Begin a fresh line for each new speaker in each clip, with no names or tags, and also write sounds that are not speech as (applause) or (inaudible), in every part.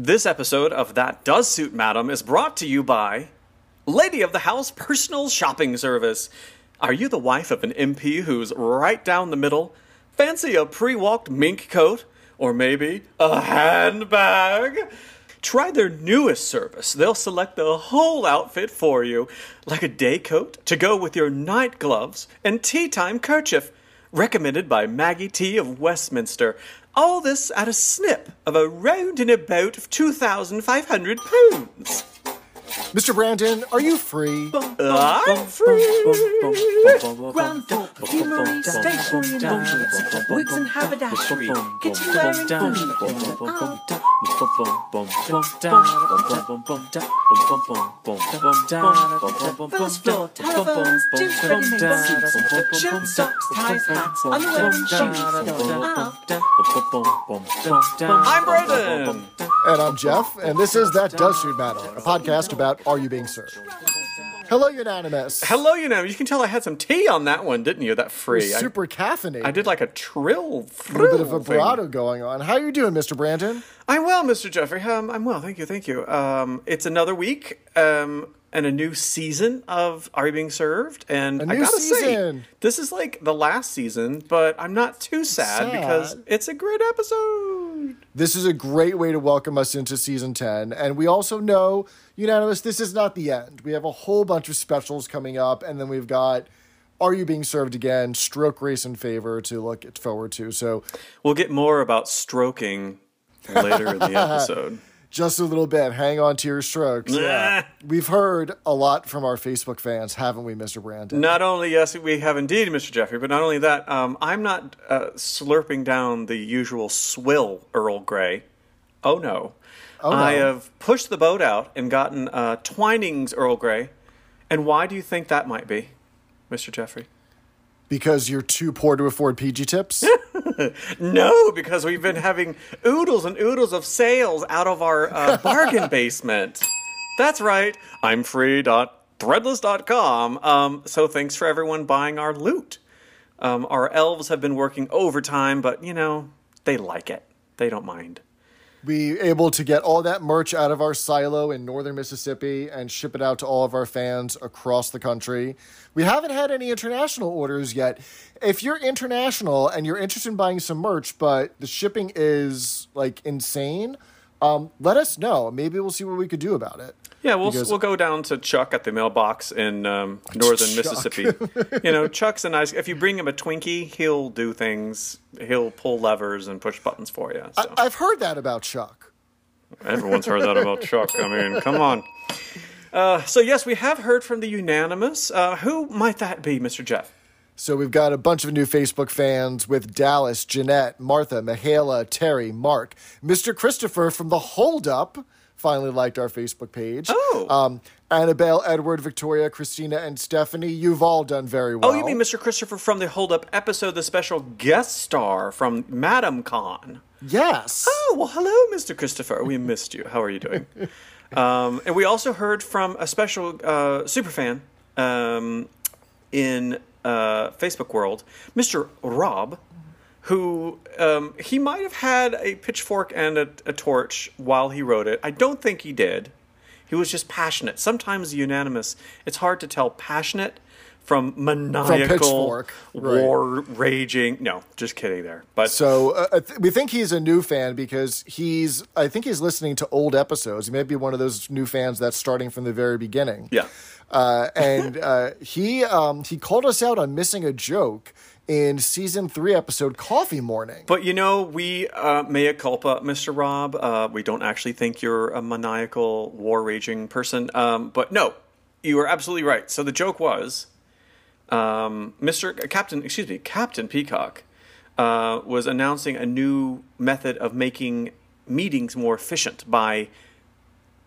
This episode of That Does Suit Madam is brought to you by Lady of the House Personal Shopping Service. Are you the wife of an MP who's right down the middle? Fancy a pre walked mink coat? Or maybe a handbag? Try their newest service. They'll select the whole outfit for you, like a day coat to go with your night gloves and tea time kerchief. Recommended by Maggie T of Westminster. All this at a snip of a round and about of 2,500 pounds.
Mr. Brandon, are you free?
I'm free.
Ground floor, perfumery, stationery and laundry, wigs and haberdashery, kitchenware and furniture. First floor, telephones, gyms, ready-made suits, shirts, socks, ties, hats, underwear and shoes.
I'm Brandon.
And I'm Jeff, and this is That Does Suit Madam, a podcast about Are You Being Served? Hello, Unanimous.
Hello, you know. You can tell I had some tea on that one, didn't you? That free. I-
Super caffeinated.
I, did like a trill.
a little bit of
thing.
vibrato going on. How are you doing, Mr. Brandon?
I'm well, Mr. Jeffrey. Um, I'm well. Thank you. Thank you. Um, it's another week um, and a new season of Are You Being Served? And I gotta
season.
say, this is like the last season, but I'm not too sad,
Sad.
because it's a great episode.
This is a great way to welcome us into season 10. And we also know, Unanimous, this is not the end. We have a whole bunch of specials coming up, and then we've got Are You Being Served Again, Stroke Grace and Favour to look forward to. So
We'll get more about stroking later in the (laughs) episode.
just a little bit. Hang on to your strokes. Yeah. (laughs) We've heard a lot from our Facebook fans, haven't we, Mr. Brandon?
Not only, yes, we have indeed, Mr. Jeffrey, but not only that, um, I'm not uh, slurping down the usual swill Earl Grey. Oh no.
Oh, no.
I have pushed the boat out and gotten uh, Twinings Earl Grey. And why do you think that might be, Mr. Jeffrey?
Because you're too poor to afford PG tips? (laughs)
No, because we've been having oodles and oodles of sales out of our uh, (laughs) bargain basement. That's right. I'm free.threadless.com. Um, so thanks for everyone buying our loot. Um, our elves have been working overtime, but you know, they like it. They don't mind.
We able to get all that merch out of our silo in northern Mississippi and ship it out to all of our fans across the country. We haven't had any international orders yet. If you're international and you're interested in buying some merch, but the shipping is like insane, um, let us know. Maybe we'll see what we could do about it.
Yeah, we'll
Because-
we'll go down to Chuck at the mailbox in um, northern
Chuck.
Mississippi. you know, Chuck's a nice. If you bring him a Twinkie, he'll do things. He'll pull levers and push buttons for you. So.
I've heard that about Chuck.
Everyone's heard that about Chuck. I mean, come on. Uh, so yes, we have heard from the unanimous. Uh, who might that be, Mr. Jeff?
So we've got a bunch of new Facebook fans with Dallas, Jeanette, Martha, Michaela, Terry, Mark, Mr. Christopher from the Hold Up finally liked our Facebook page.
Oh.
Um, Annabelle, Edward, Victoria, Christina, and Stephanie, you've all done very well.
Oh, you mean Mr. Christopher from the Hold Up episode, the special guest star from Madam Con?
Yes.
Oh, well, hello, Mr. Christopher. We missed you. How are you doing? (laughs) um, and we also heard from a special uh, superfan um, in uh, Facebook world, Mr. Rob, who um, he might have had a pitchfork and a, a torch while he wrote it. I don't think he did. He was just passionate. Sometimes unanimous. It's hard to tell passionate from maniacal,
right.
war raging. No, just kidding there. But
So uh, th- we think he's a new fan because he's. I think he's listening to old episodes. He may be one of those new fans that's starting from the very beginning.
yeah.
uh, and uh, he um, he called us out on missing a joke in season three episode Coffee Morning.
But you know, we uh, mea culpa, Mr. Rob. Uh, we don't actually think you're a maniacal, war-raging person. Um, but no, you are absolutely right. So the joke was, um, Mr. Captain, excuse me, Captain Peacock uh, was announcing a new method of making meetings more efficient by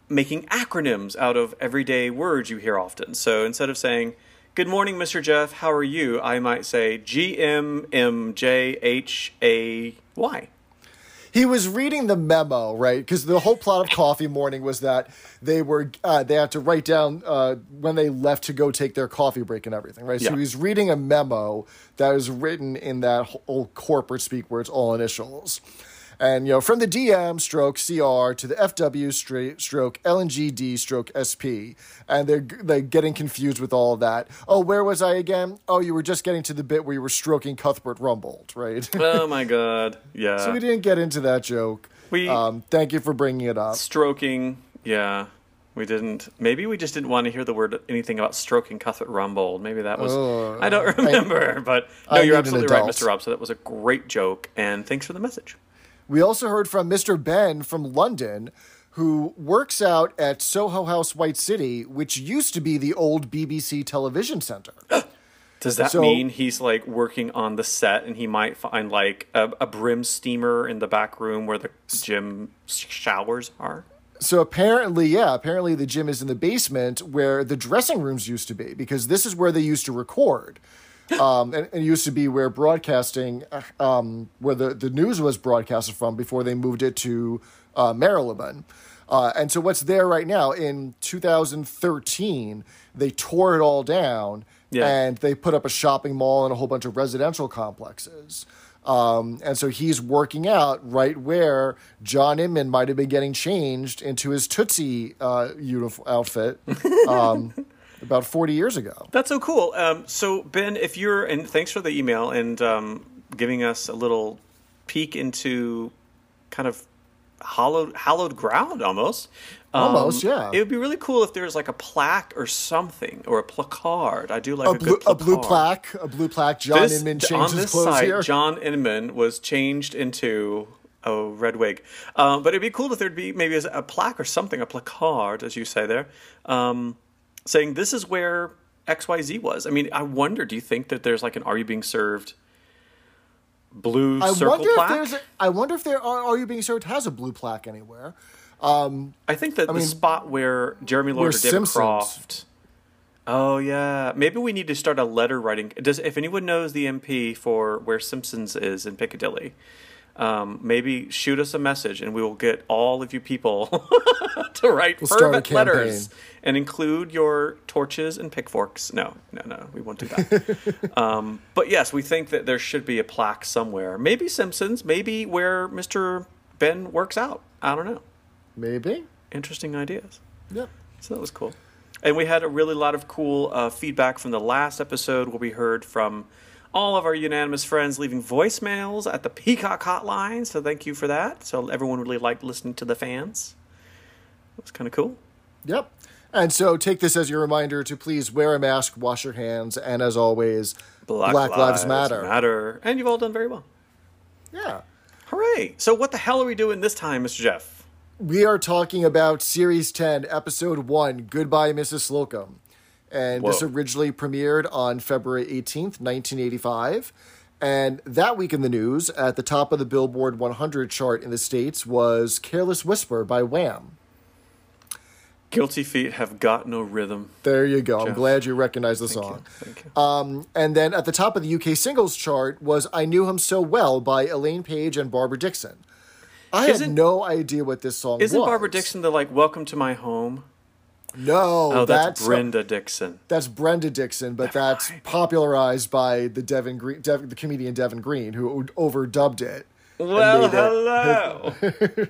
making acronyms out of everyday words you hear often. So instead of saying, Good morning, Mr. Jeff, how are you? I might say G M M J H A Y.
he was reading the memo, right? Because the whole plot of Coffee Morning was that they were uh, they had to write down uh, when they left to go take their coffee break and everything, right? So
Yeah.
he was reading a memo that was written in that whole corporate speak where it's all initials. And you know, from the DM stroke CR to the FW straight stroke LNGD stroke SP, and they're they're getting confused with all of that. Oh, where was I again? Oh, you were just getting to the bit where you were stroking Cuthbert Rumbold, right? (laughs)
oh my god. Yeah.
so we didn't get into that joke.
We-
um, thank you for bringing it up.
Stroking. Yeah. We didn't. Maybe we just didn't want to hear the word anything about stroking Cuthbert Rumbold. Maybe that was.
Oh,
I don't remember, but no,
I
you're absolutely right. Mr. Rob. So that was a great joke, and thanks for the message.
We also heard from Mr. Ben from London, who works out at Soho House White City, which used to be the old BBC television center. (gasps)
Does that
So-
mean he's like working on the set, and he might find like a, a brim steamer in the back room where the gym showers are?
So apparently, yeah, apparently the gym is in the basement where the dressing rooms used to be, because this is where they used to record. Um, and, and it used to be where broadcasting, um, where the, the news was broadcasted from before they moved it to uh, Maryland. Uh, and so what's there right now in 2013, they tore it all down
Yeah.
and they put up a shopping mall and a whole bunch of residential complexes. Um, and so he's working out right where John Inman might have been getting changed into his Tootsie uh, uniform outfit (laughs) um, about 40 years ago.
That's so cool. Um, so Ben, if you're and thanks for the email and um, giving us a little peek into kind of hallowed hallowed ground almost. Um,
Almost, yeah.
It would be really cool if there's like a plaque or something or a placard. I do like a,
A blue, a blue plaque, a blue plaque. John
This-
Inman changed his
this
clothes
site,
here.
John Inman was changed into a red wig. Um, but it'd be cool if there'd be maybe a a plaque or something, a placard, as you say there, um, saying this is where X Y Z was. I mean, I wonder. Do you think that there's like an "Are you being served?" blue
I
circle
wonder
plaque?
if there's. A, I wonder if there are. Are you being served? Has a blue plaque anywhere?
Um, I think that the
mean,
spot where Jeremy
Lloyd
or David
Simpsons-
Croft. Oh yeah, maybe we need to start a letter writing. Does if anyone knows the MP for where Simpsons is in Piccadilly, um, maybe shoot us a message and we will get all of you people (laughs) to write
a
fervent letters and include your torches and pickforks. No, no, no, we won't do that. (laughs) um, but yes, we think that there should be a plaque somewhere. Maybe Simpsons, maybe where Mister Ben works out. I don't know.
Maybe.
Interesting ideas.
Yep.
So that was cool. And we had a really lot of cool uh, feedback from the last episode where we heard from all of our unanimous friends leaving voicemails at the Peacock hotline. So thank you for that. So everyone really liked listening to the fans. It was kind of cool.
Yep. And so take this as your reminder to please wear a mask, wash your hands, and as always, Black, Lives, Matter.
Matter. And you've all done very well.
Yeah.
Hooray. So what the hell are we doing this time, Mr. Jeff?
We are talking about Series 10, Episode 1, Goodbye, Mrs. Slocombe. And this originally premiered on February 18th, 1985. And that week in the news, at the top of the Billboard 100 chart in the States, was Careless Whisper by Wham.
Guilty feet have got no rhythm.
There you go. I'm glad you recognize the
Thank
song.
you. Thank you.
Um, and then at the top of the UK singles chart was I Knew Him So Well by Elaine Paige and Barbara Dickson. I had
Isn't-
no idea what this song was. Isn't.
Barbara Dickson the like "Welcome to my home"?
No,
Oh, that's,
that's
Brenda Dickson.
That's Brenda Dickson, but that's popularized by the Devin Green, Dev, the comedian Devin Green, who overdubbed it.
Well,
made it-
hello.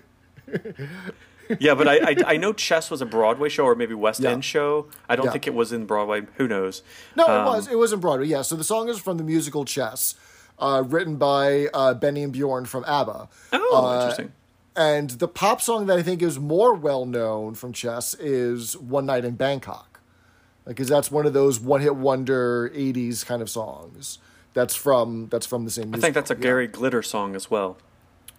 (laughs) yeah, but I, I I know Chess was a Broadway show or maybe West
Yeah.
End show. I don't
Yeah.
think it was in Broadway. Who knows?
No,
Um,
it was. It was in Broadway. Yeah. So the song is from the musical Chess, uh, written by uh, Benny and Bjorn from ABBA.
Oh,
Uh,
interesting.
And the pop song that I think is more well known from Chess is "One Night in Bangkok," because that's one of those one-hit wonder '80s kind of songs. That's from that's from the same.
I think that's a Gary Glitter song as well.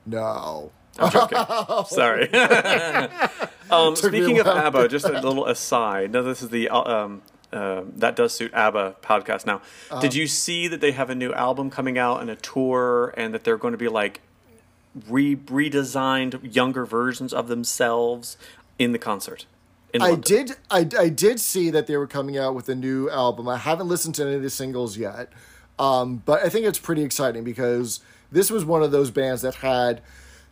no.
I'm joking. (laughs) Sorry. (laughs) um, speaking of. ABBA, just a little aside. Now, this is the uh, um, uh, that does suit ABBA podcast. Now,
Uh-huh.
did you see that they have a new album coming out and a tour, and that they're going to be like re redesigned younger versions of themselves in the concert? In
I did. I, I did see that they were coming out with a new album. I haven't listened to any of the singles yet, um, but I think it's pretty exciting because this was one of those bands that had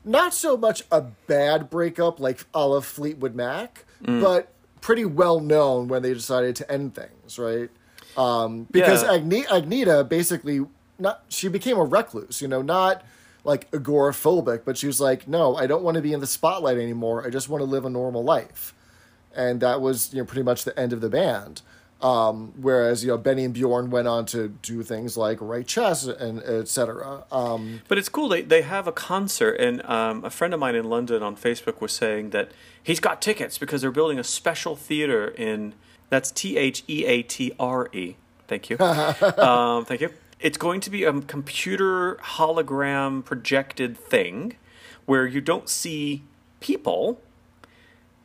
not so much a bad breakup like a la Fleetwood Mac,
Mm.
but pretty well known when they decided to end things, right? Um, because
Yeah.
Agne- Agneta basically not she became a recluse, you know, not like agoraphobic, but she was like, "No, I don't want to be in the spotlight anymore. I just want to live a normal life." And that was, you know, pretty much the end of the band. Um, whereas, you know, Benny and Bjorn went on to do things like write chess and etc. Um,
But it's cool. They they have a concert, and um, a friend of mine in London on Facebook was saying that he's got tickets because they're building a special theater in. That's T H E A T R E. Thank you. (laughs) um, thank you. It's going to be a computer hologram projected thing where you don't see people,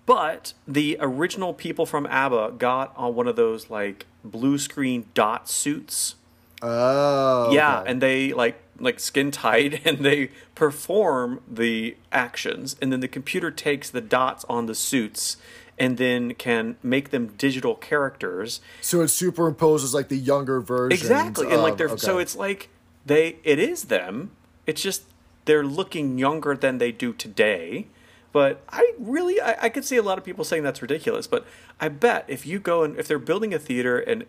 but the original people from ABBA got on one of those like blue screen dot suits.
oh,
Yeah,
okay.
and they like like skin tight (laughs) and they perform the actions and then the computer takes the dots on the suits and then can make them digital characters.
so it superimposes like the younger version.
Exactly. And like they're
okay.
so it's like they it is them. It's just they're looking younger than they do today. But I really I, I could see a lot of people saying that's ridiculous. But I bet if you go and if they're building a theater and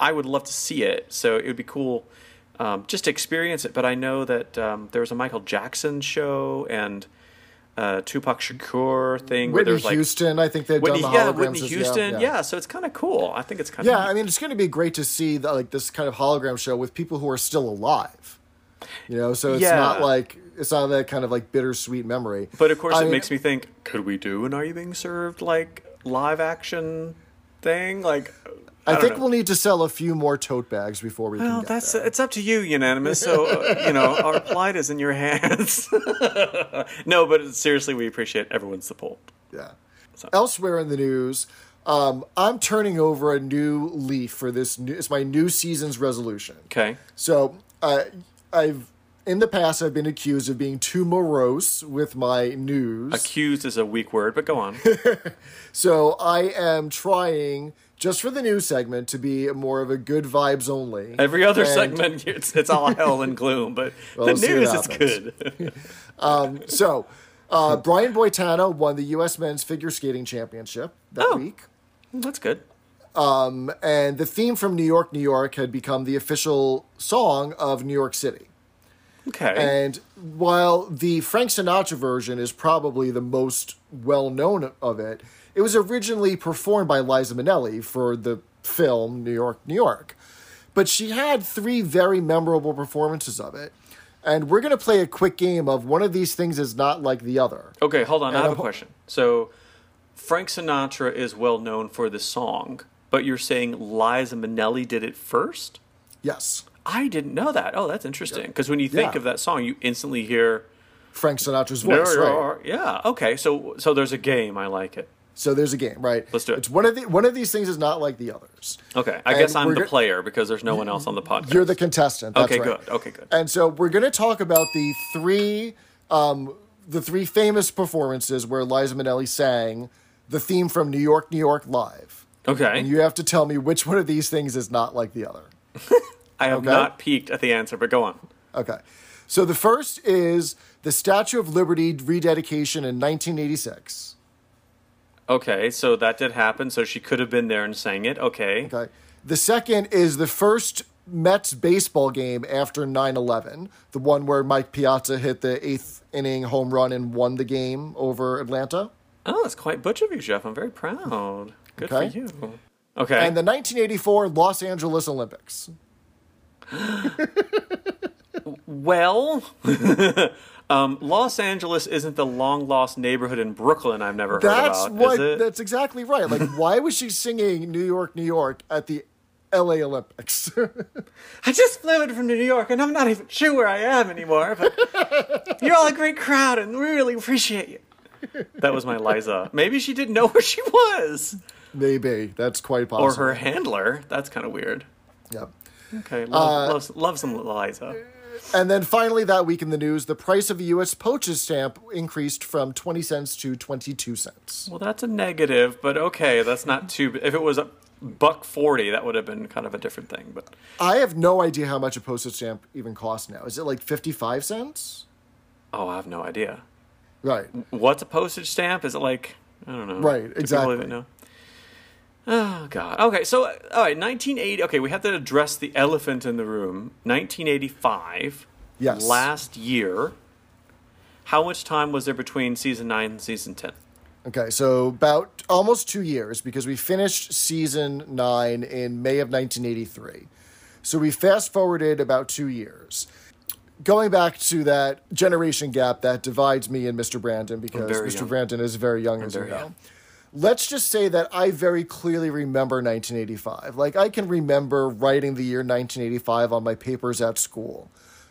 I would love to see it. So it would be cool um, just to experience it. But I know that um, there was a Michael Jackson show and uh, Tupac Shakur thing where
Whitney
there's like
Houston. I think they've
Whitney,
done the
yeah,
holograms.
Whitney
as-
Houston, yeah, So it's kind of cool. I think it's kind of
Yeah,
of
I mean, it's going to be great to see the, like this kind of hologram show with people who are still alive. You know, so it's
Yeah.
not like it's not that kind of like bittersweet memory.
But of course,
I
it
mean,
makes me think: Could we do an Are You Being Served like live action thing? Like,
I,
don't
think
know.
we'll need to sell a few more tote bags before we can
Well, that's it's up to you, unanimous. So uh, (laughs) you know, our plight is in your hands. (laughs) no, but seriously, we appreciate everyone's support.
Yeah. Elsewhere in the news, um, I'm turning over a new leaf for this. New, it's my new season's resolution.
Okay.
So uh, I've in the past I've been accused of being too morose with my news.
Accused is a weak word, but go on. (laughs)
So I am trying just for the news segment to be more of a good vibes only.
Every other
And-
segment, (laughs) it's, it's all hell and gloom, but (laughs)
Well,
the news is good. (laughs)
So uh, Brian Boitano won the U.S. Men's Figure Skating Championship that
Oh.
week.
That's good.
and the theme from New York, New York had become the official song of New York City.
Okay.
And while the Frank Sinatra version is probably the most well known of it, it was originally performed by Liza Minnelli for the film New York, New York. But she had three very memorable performances of it. And we're going to play a quick game of one of these things is not like the other.
Okay, hold on. I have a question. So, Frank Sinatra is well known for the song, but you're saying Liza Minnelli did it first?
Yes.
I didn't know that. Oh, that's interesting. Because when you think
Yeah.
of that song, you instantly hear
Frank Sinatra's voice, right?
Yeah. Okay. So, so there's a game. I like it.
So there's a game, right?
Let's do it.
It's one of the one of these things is not like the others.
Okay. I
And
guess I'm the
go-
player because there's no one else on the podcast.
You're the contestant. That's
okay.
right.
Good. Okay. Good.
And so we're going to talk about the three, um, the three famous performances where Liza Minnelli sang the theme from New York, New York live.
Okay.
And you have to tell me which one of these things is not like the other. (laughs)
I have
okay.
not peeked at the answer, but go on.
Okay. So the first is the Statue of Liberty rededication in 1986.
Okay. So that did happen. So she could have been there and sang it. Okay.
Okay. The second is the first Mets baseball game after 9 11, the one where Mike Piazza hit the eighth inning home run and won the game over Atlanta.
Oh, that's quite butch of you, Jeff. I'm very proud. Good
Okay.
for you. Okay.
And the 1984 Los Angeles Olympics. (gasps)
Well, (laughs) um, Los Angeles isn't the long lost neighborhood in Brooklyn I've never heard of.
That's
about,
what.
is it?
That's exactly right. Like, (laughs) why was she singing "New York, New York" at the L.A. Olympics? (laughs)
I just flew in from New York and I'm not even sure where I am anymore, but (laughs) you're all a great crowd and we really appreciate you. That was my Liza. Maybe she didn't know where she was.
Maybe that's quite possible.
Or her handler. That's kind of weird.
Yep.
Okay,
Uh,
love, love, love some Liza.
And then finally, that week in the news, the price of a U.S. postage stamp increased from 20 cents to 22 cents.
Well, that's a negative, but okay, that's not too. If it was a buck forty, that would have been kind of a different thing. But
I have no idea how much a postage stamp even costs now. Is it like 55 cents?
oh, I have no idea.
Right.
What's a postage stamp? Is it like I don't know?
Right, exactly.
know? Oh God. Okay, so all right, 1980. Okay, we have to address the elephant in the room. 1985.
Yes.
last year. How much time was there between season nine and season ten?
Okay, so about almost two years because we finished season nine in May of 1983. So we fast forwarded about two years. Going back to that generation gap that divides me and Mr. Brandon because Mr.
young.
Brandon is very young, as you know.
young.
Let's just say that I very clearly remember 1985. Like, I can remember writing the year 1985 on my papers at school.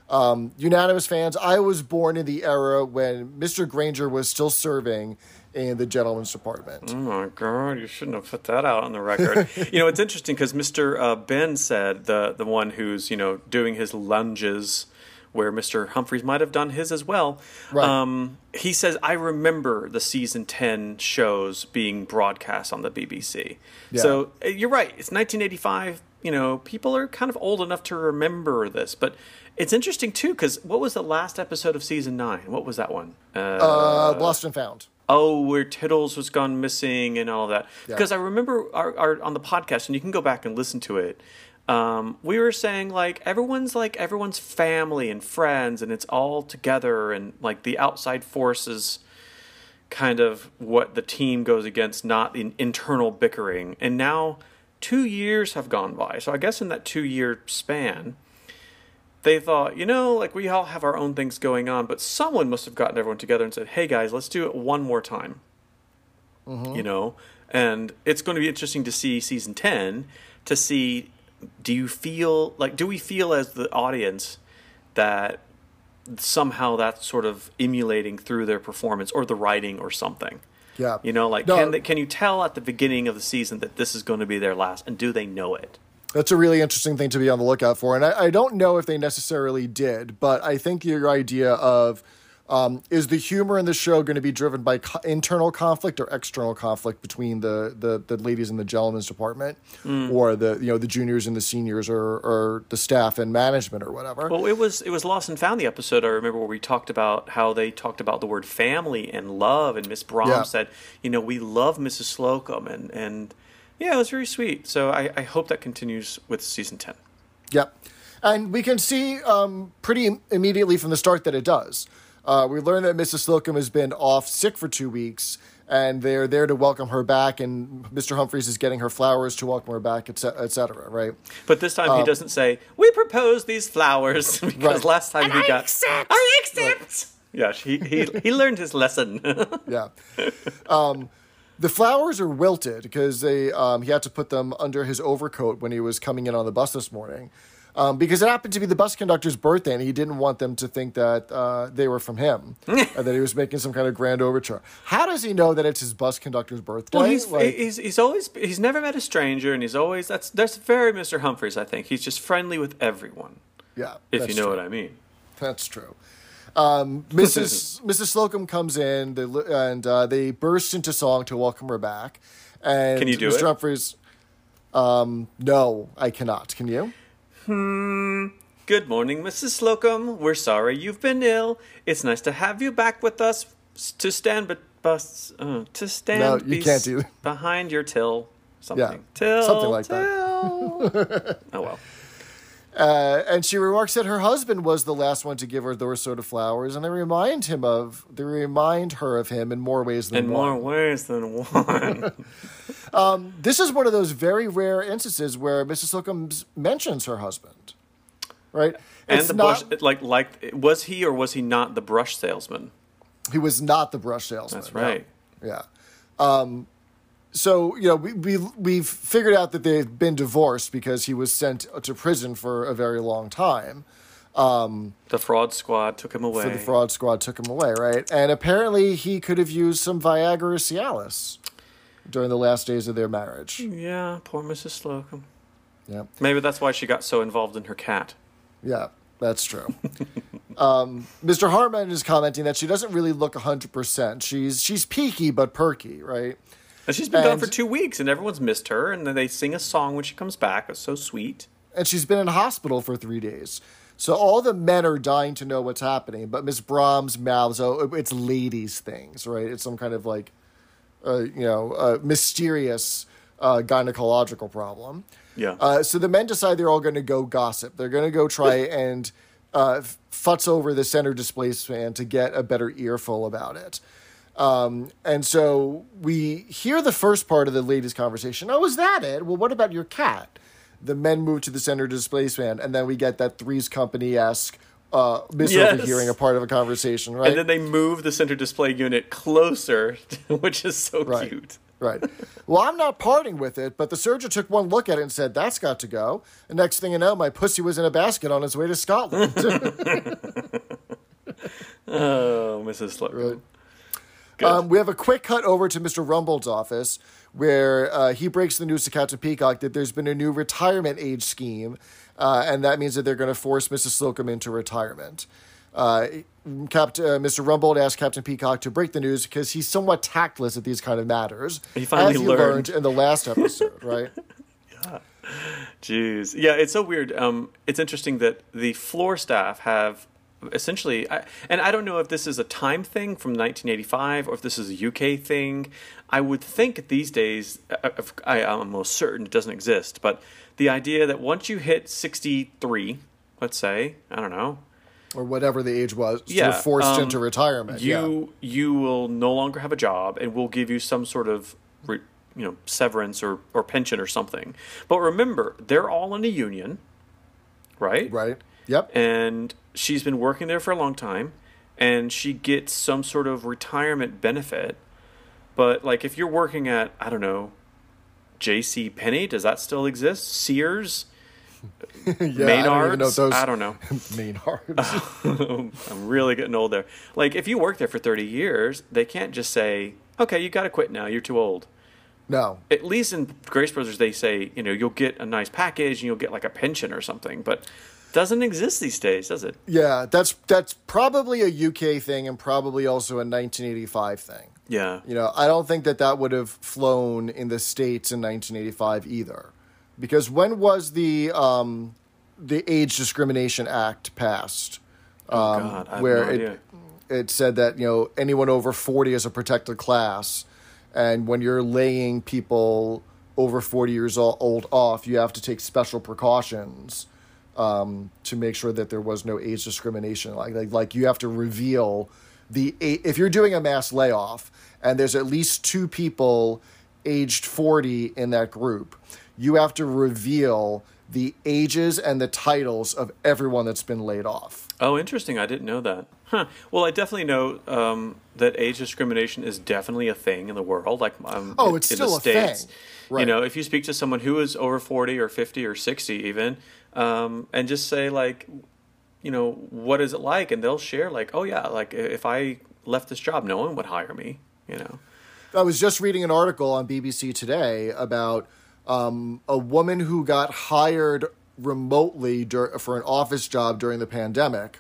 Um, unanimous fans, I was born in the era when Mr. Grainger was still serving in the gentleman's department.
Oh my god, you shouldn't have put that out on the record. you know, it's interesting because Mr. Uh, Ben said the the one who's you know doing his lunges, where Mr. Humphries might have done his as well.
Right.
Um, he says I remember the season ten shows being broadcast on the BBC.
Yeah.
So uh, you're right. It's 1985. You know, people are kind of old enough to remember this, but. It's interesting too because what was the last episode of season nine? What was that one? Uh,
Uh, Lost and Found.
oh, where Tiddles was gone missing and all that.
Yeah.
Because I remember our, our on the podcast, and you can go back and listen to it. Um, we were saying like everyone's like everyone's family and friends, and it's all together, and like the outside forces kind of what the team goes against, not in internal bickering. And now two years have gone by, so I guess in that two year span. They thought, you know, like we all have our own things going on, but someone must have gotten everyone together and said, "Hey guys, let's do it one more time." you know and it's going to be interesting to see season 10 to see do you feel like do we feel as the audience that somehow that's sort of emulating through their performance or the writing or something
Yeah.
you know like
No.
can they, can you tell at the beginning of the season that this is going to be their last and do they know it
That's a really interesting thing to be on the lookout for. And I, I don't know if they necessarily did, but I think your idea of um, is the humor in the show going to be driven by co- internal conflict or external conflict between the, the, the ladies in the gentlemen's department or the you know the juniors and the seniors or, or the staff and management or whatever.
well it was it was lost and found the episode i remember where we talked about how they talked about the word family and love and miss Brahm
Yeah.
said you know we love mrs slocombe and and yeah it was very sweet so i, I hope that continues with season 10
Yep. And we can see um, pretty immediately from the start that it does. Uh, we learned that Mrs. Slocombe has been off sick for two weeks, and they're there to welcome her back, and Mr. Humphries is getting her flowers to welcome her back, et ce- et cetera, right?
But this time he doesn't say, "We propose these flowers," (laughs) because
Um, Right.
last time he
I
got.
accept.
I accept. Yeah, he he he learned his lesson. (laughs)
Yeah. Um, the flowers are wilted because they um, he had to put them under his overcoat when he was coming in on the bus this morning. Um, because it happened to be the bus conductor's birthday, and he didn't want them to think that uh, they were from him, (laughs) and that he was making some kind of grand overture. How does he know that it's his bus conductor's birthday?
well, he's,
Like-
he's he's always he's never met a stranger, and he's always that's that's very Mr. Humphries. I think he's just friendly with everyone,
yeah,
if you know
true.
what I mean.
That's true. Um, (laughs) Mrs. Mrs. Slocombe comes in, they, and uh, they burst into song to welcome her back. And
Can you do
Mr.
it?
Humphries, um, no, I cannot. Can you?
Good morning, Mrs. Slocombe. We're sorry you've been ill. It's nice to have you back with us to stand but bus uh, to stand
No, you can't do-
behind your till something.
Yeah,
till
something like that.
that. (laughs) oh well.
Uh, and she remarks that her husband was the last one to give her those sort of flowers, and they remind him of they remind her of him in more ways than one.
In
one.
more ways than one. (laughs)
This is one of those very rare instances where Mrs. Slocombe mentions her husband, right?
and
It's
the
not-
brush, like, like, was he or was he not the brush salesman?
he was not the brush salesman.
That's
no.
right.
Yeah. Um, so you know we we we've figured out that they've been divorced because he was sent to prison for a very long time.
The fraud squad took him away.
For the fraud squad took him away, right? And apparently he could have used some Viagra or Cialis during the last days of their marriage.
Yeah, poor Mrs. Slocombe.
Yeah.
Maybe that's why she got so involved in her cat.
Yeah, that's true. (laughs) um, Mr. Harman is commenting that she doesn't really look 100%. She's she's peaky but perky, right?
And she's been gone for two weeks, and everyone's missed her. And then they sing a song when she comes back. It's so sweet.
and she's been in hospital for three days. So all the men are dying to know what's happening, but Miss Brahms mouths, "Oh, it's ladies' things, right? It's some kind of like, uh, you know, uh, mysterious uh, gynecological problem."
Yeah.
Uh, so the men decide they're all going to go gossip. They're going to go try (laughs) and uh, futz over the center displaced fan to get a better earful about it. Um, and so we hear the first part of the ladies' conversation. Oh, is that it? Well, what about your cat? The men move to the center displaced fan, and then we get that Three's Company esque uh, miss
Yes.
a part of a conversation, right?
And then they move the center display unit closer, (laughs) which is so
Right.
cute.
Right. Well, I'm not parting with it, but the surgeon took one look at it and said, That's got to go. The next thing you know, my pussy was in a basket on its way to Scotland. (laughs)
Oh, Mrs. Slocombe. Good.
Um, we have a quick cut over to Mr. Rumbold's office where uh, he breaks the news to Captain Peacock that there's been a new retirement age scheme, uh, and that means that they're going to force Mrs. Slocombe into retirement. Uh, Capt- uh, Mr. Rumbold asked Captain Peacock to break the news because he's somewhat tactless at these kind of matters.
He finally
as he
learned.
learned in the last episode, (laughs) right?
Jeez. Yeah, it's so weird. Um, it's interesting that the floor staff have essentially, I, and I don't know if this is a time thing from 1985 or if this is a UK thing. I would think these days, uh, uh, I, I'm almost certain it doesn't exist, but the idea that once you hit 63, let's say, I don't know,
or whatever the age was,
Yeah,
you're forced
um,
into retirement. yeah.
you you will no longer have a job and we'll give you some sort of re, you know severance or, or pension or something but remember they're all in a union right
Right. Yep.
and she's been working there for a long time and she gets some sort of retirement benefit but like if you're working at i don't know jc penney does that still exist sears (laughs)
yeah, I don't know those
I don't know (laughs)
Maynards. (laughs)
I'm really getting old there. Like, if you work there for 30 years, they can't just say, okay, you got to quit now. You're too old.
no.
At least in Grace Brothers, they say, you know, you'll get a nice package and you'll get like a pension or something. But doesn't exist these days, does it?
Yeah, that's that's probably a UK thing and probably also a 1985 thing.
Yeah.
You know, I don't think that that would have flown in the states in 1985 either, because when was the um, the Age Discrimination Act passed?
Oh, God, I have
where
no
it
idea.
it said that you know anyone over 40 is a protected class, and when you're laying people over 40 years old off, you have to take special precautions um, to make sure that there was no age discrimination. Like, like like you have to reveal the if you're doing a mass layoff and there's at least two people aged 40 in that group, you have to reveal the ages and the titles of everyone that's been laid off.
Oh, interesting. I didn't know that. Huh. Well, I definitely know um, that age discrimination is definitely a thing in the world. Like, um,
Oh,
in-
it's
in
still
the
a
States.
thing.
You know, if you speak to someone who is over 40 or 50 or 60 even, um, and just say, like, you know, what is it like? And they'll share, like, oh, yeah, like, if I left this job, no one would hire me, you know.
I was just reading an article on BBC Today about um, a woman who got hired remotely dur- for an office job during the pandemic,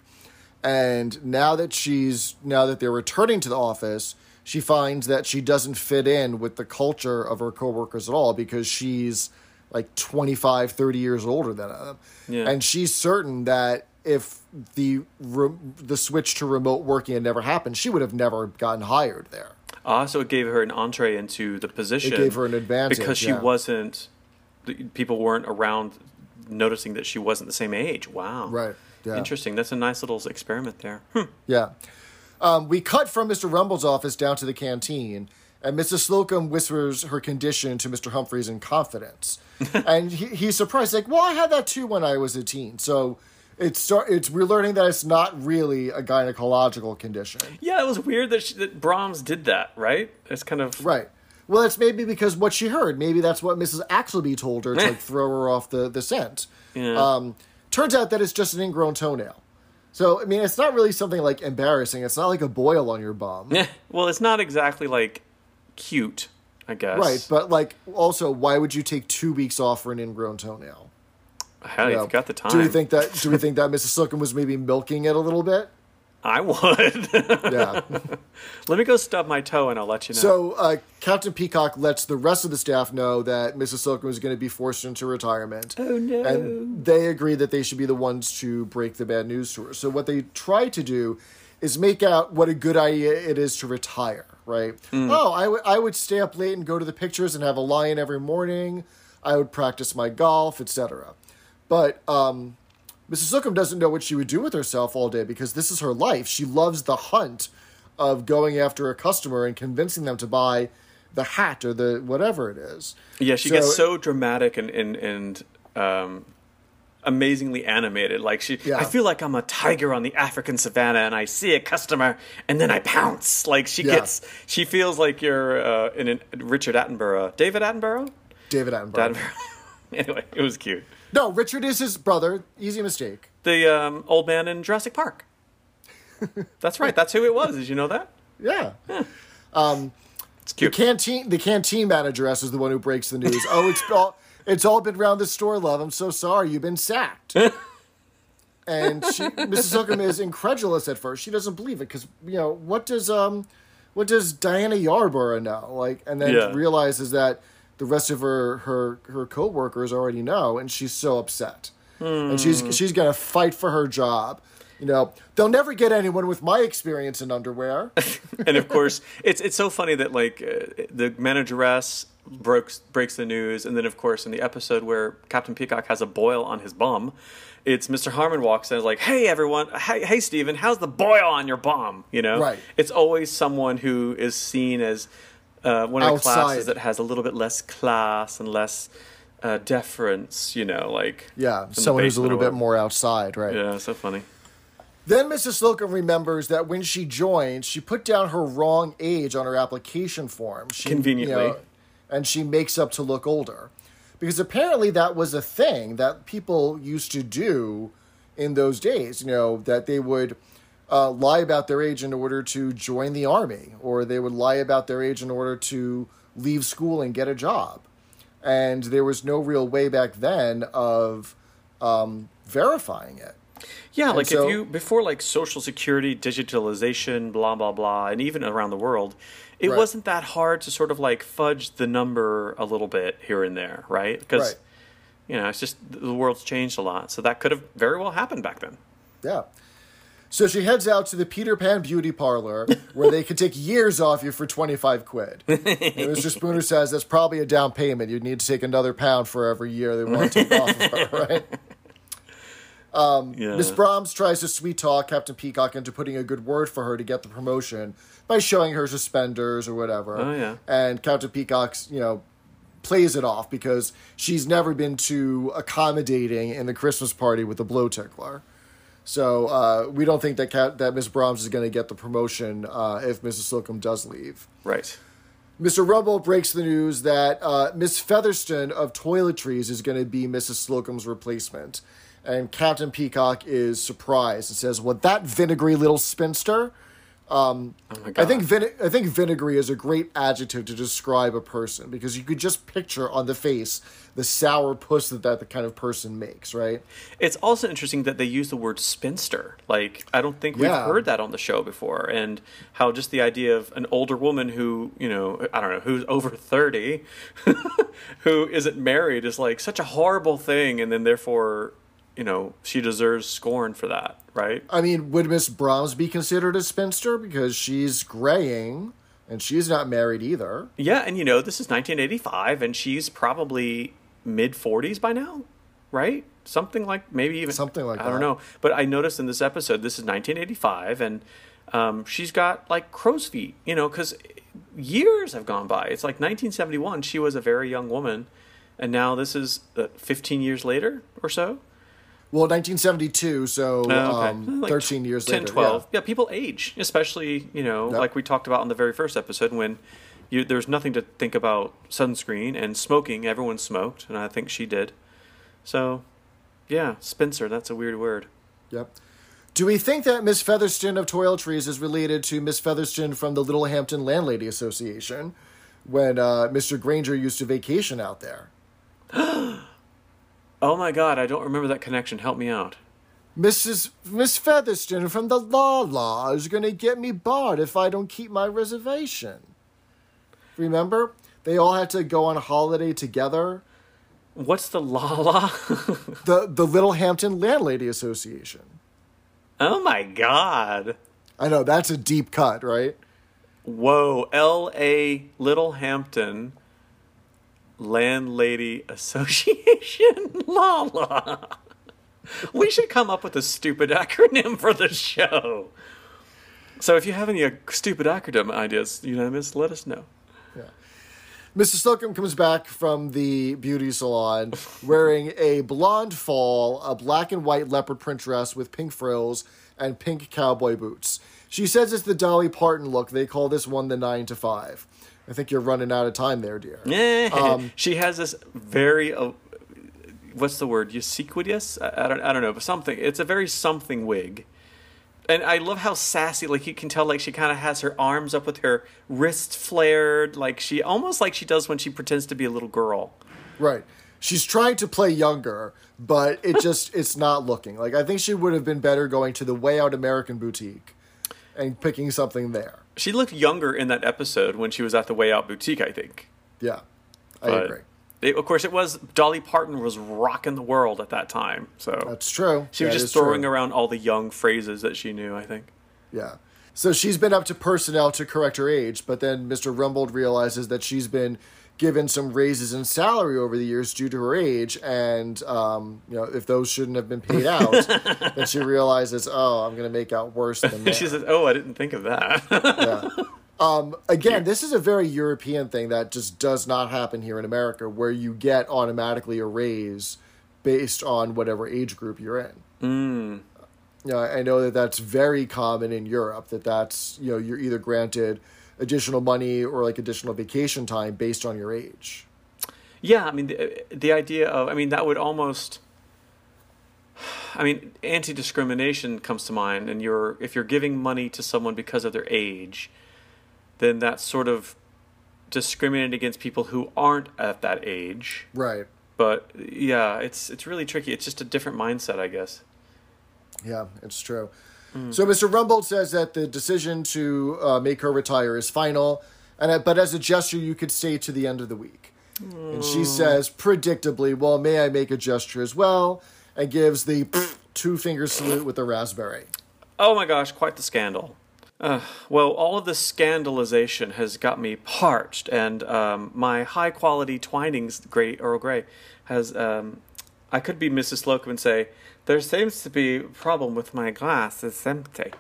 and now that she's now that they're returning to the office, she finds that she doesn't fit in with the culture of her coworkers at all because she's like 25 30 years older than them
Yeah.
and she's certain that if the re- the switch to remote working had never happened she would have never gotten hired there
Ah, so it gave her an entree into the position.
gave her an advantage,
because she
yeah.
wasn't. People weren't around, noticing that she wasn't the same age. Wow.
Right, yeah.
Interesting. That's a nice little experiment there. Hmm.
Yeah. Um, we cut from Mr. Rumbold's office down to the canteen, and Mrs. Slocombe whispers her condition to Mr. Humphries in confidence. (laughs) and he, he's surprised, like, well, I had that too when I was a teen. So it's, start, it's we're learning that it's not really a gynecological condition.
Yeah, it was weird that she, that Brahms did that. Right? It's kind of
Right. Well, it's maybe because what she heard. Maybe that's what Mrs. Axelby told her to like (laughs) throw her off the, the scent.
Yeah.
Um, turns out that it's just an ingrown toenail. So, I mean, it's not really something like embarrassing. It's not like a boil on your bum.
Yeah. (laughs) well, it's not exactly like cute, I guess.
Right, but like also, why would you take two weeks off for an ingrown toenail?
Hell,
You
you've
know,
got the time.
Do we think that? Do we think that Mrs. Slocombe was maybe milking it a little bit?
I would. (laughs)
Yeah.
Let me go stub my toe, and I'll let you know.
so uh, Captain Peacock lets the rest of the staff know that Mrs. Slocombe is going to be forced into retirement.
Oh, no.
And they agree that they should be the ones to break the bad news to her. So what they try to do is make out what a good idea it is to retire. Right?
Hmm.
Oh, I would I would stay up late and go to the pictures and have a lion every morning. I would practice my golf, etc. But um, Mrs. Slocombe doesn't know what she would do with herself all day because this is her life. She loves the hunt of going after a customer and convincing them to buy the hat or the whatever it is.
Yeah, she gets so dramatic and and and um, amazingly animated. Like she,
Yeah.
I feel like I'm a tiger on the African savannah, and I see a customer, and then I pounce. Like she
Yeah.
gets, she feels like you're uh, in a Richard Attenborough, David Attenborough.
David Attenborough.
Attenborough. (laughs) anyway, it was cute.
No, Richard is his brother. Easy mistake.
The um, old man in Jurassic Park. (laughs) That's right. That's who it was. Did you know that?
Yeah.
Yeah.
It's
cute.
The canteen the canteen manageress is the one who breaks the news. (laughs) oh, it's all it's all been around the store, love. I'm so sorry. You've been sacked. (laughs) and she, Mrs. Slocombe is incredulous at first. She doesn't believe it because you know what does um what does Diana Yarborough know? Like, and then
Yeah.
realizes that the rest of her her her coworkers already know, and she's so upset. And she's she's gonna fight for her job. You know, they'll never get anyone with my experience in underwear. (laughs)
and of course, it's it's so funny that like uh, the manageress breaks breaks the news, and then of course in the episode where Captain Peacock has a boil on his bum, it's Mr. Harman walks in and is like, "Hey everyone, hey hey Steven, how's the boil on your bum?" You know,
Right.
It's always someone who is seen as uh, one of the
Outside.
classes that has a little bit less class and less uh, deference. You know, like
Yeah, someone who's a little bit more outside, right?
Yeah, so funny.
Then Mrs. Slocombe remembers that when she joined, she put down her wrong age on her application form. She,
Conveniently.
And she makes up to look older. Because apparently that was a thing that people used to do in those days, you know, that they would uh, lie about their age in order to join the army, or they would lie about their age in order to leave school and get a job. And there was no real way back then of um, verifying it.
Yeah, like
so-
if you before like social security, digitalization, blah blah blah, and even around the world, it
Right.
wasn't that hard to sort of like fudge the number a little bit here and there, right? Because
Right.
you know, it's just the world's changed a lot, so that could have very well happened back then.
Yeah. So she heads out to the Peter Pan beauty parlor (laughs) where they could take years off you for 25 quid. And Mr. Spooner says that's probably a down payment. You'd need to take another pound for every year they want to take off of her, (laughs) right?
Yeah.
Miss Brahms tries to sweet talk Captain Peacock into putting a good word for her to get the promotion by showing her suspenders or whatever.
Oh, yeah.
And Captain Peacock's, you know, plays it off because she's never been too accommodating in the Christmas party with the blow tickler. So uh, we don't think that Cap- that Miss Brahms is going to get the promotion uh, if Mrs. Slocombe does leave.
right.
Mr. Rumbold breaks the news that uh, Miss Featherston of Toiletries is going to be Mrs. Slocombe's replacement. And Captain Peacock is surprised and says, Well, that vinegary little spinster.
Um, oh.
I think vine- I think vinegary is a great adjective to describe a person because you could just picture on the face the sour puss that that the kind of person makes, right?
It's also interesting that they use the word spinster. Like, I don't think we've
Yeah.
heard that on the show before. And how just the idea of an older woman who, you know, I don't know, who's over 30, (laughs) who isn't married is like such a horrible thing. And then therefore, you know, she deserves scorn for that, right?
I mean, would Miss Brahms be considered a spinster because she's graying and she's not married either?
Yeah. And, you know, this is 1985 and she's probably mid 40s by now, right? Something like maybe even
Something like
I don't know. But I noticed in this episode, this is 1985, and um, she's got like crow's feet, you know, because years have gone by. It's like 1971, she was a very young woman, and now this is uh, 15 years later or so.
Well, 1972, so
Oh, okay.
um,
Like
13 years
10,
later.
12.
Yeah.
Yeah. people age, especially, you know,
Yep.
like we talked about in the very first episode when you, there's nothing to think about sunscreen and smoking. Everyone smoked, and I think she did. So, yeah, Spencer, that's a weird word.
Yep. Do we think that Miss Featherston of Toiletries is related to Miss Featherston from the Littlehampton Landlady Association when uh, Mr. Grainger used to vacation out there? (gasps)
Oh my god, I don't remember that connection. Help me out.
Mrs. Miss Featherston from the Law Law is going to get me barred if I don't keep my reservation. Remember? They all had to go on holiday together.
What's the la la? (laughs)
The the Littlehampton Landlady Association.
oh my god.
I know that's a deep cut, right?
Whoa, L.A. Littlehampton Landlady Association? (laughs) La la. we should come up with a stupid acronym for the show. So if you have any uh, stupid acronym ideas, unanimous, let us know. Yeah.
Mr. Slocombe comes back from the beauty salon (laughs) wearing a blonde fall, a black and white leopard print dress with pink frills, and pink cowboy boots. She says it's the Dolly Parton look. They call this one the 9 to 5. I think you're running out of time there, dear.
Yeah. (laughs) she has this very, uh, what's the word? Ubiquitous? I, I don't, I don't know, but something. It's a very something wig. And I love how sassy, like you can tell, like she kind of has her arms up with her wrists flared, like she almost like she does when she pretends to be a little girl.
Right. She's trying to play younger, but it just it's not looking. Like I think she would have been better going to the Way Out American boutique and picking something there.
She looked younger in that episode when she was at the Way Out Boutique, I think.
Yeah. I
But
agree.
It, of course, it was Dolly Parton was rocking the world at that time, so
That's true.
she was just throwing
true.
around all the young phrases that she knew. I think.
Yeah. So she's been up to personnel to correct her age, but then Mr. Rumbold realizes that she's been given some raises in salary over the years due to her age, and um, you know if those shouldn't have been paid out, (laughs) then she realizes, oh, I'm going to make out worse than (laughs) that.
She says, "Oh, I didn't think of that."
yeah. (laughs) Um, again, this is a very European thing that just does not happen here in America, where you get automatically a raise based on whatever age group you're in. Mm. You know, I know that that's very common in Europe. That that's you know you're either granted additional money or like additional vacation time based on your age.
yeah, I mean, the, the idea of, I mean, that would almost. I mean, anti-discrimination comes to mind, and you're if you're giving money to someone because of their age, then that's sort of discriminating against people who aren't at that age.
Right.
But yeah, it's it's really tricky. It's just a different mindset, I guess.
Yeah, it's true. So Mr. Rumbold says that the decision to uh, make her retire is final, and uh, but as a gesture, you could stay to the end of the week. And she says, predictably, "Well, may I make a gesture as well?" And gives the two finger salute with the raspberry.
Oh my gosh, quite the scandal. Uh, well, all of this scandalization has got me parched, and um, my high quality Twinings Great Earl Grey has. Um, I could be Mrs. Slocombe and say, There seems to be a problem with my glass. It's empty.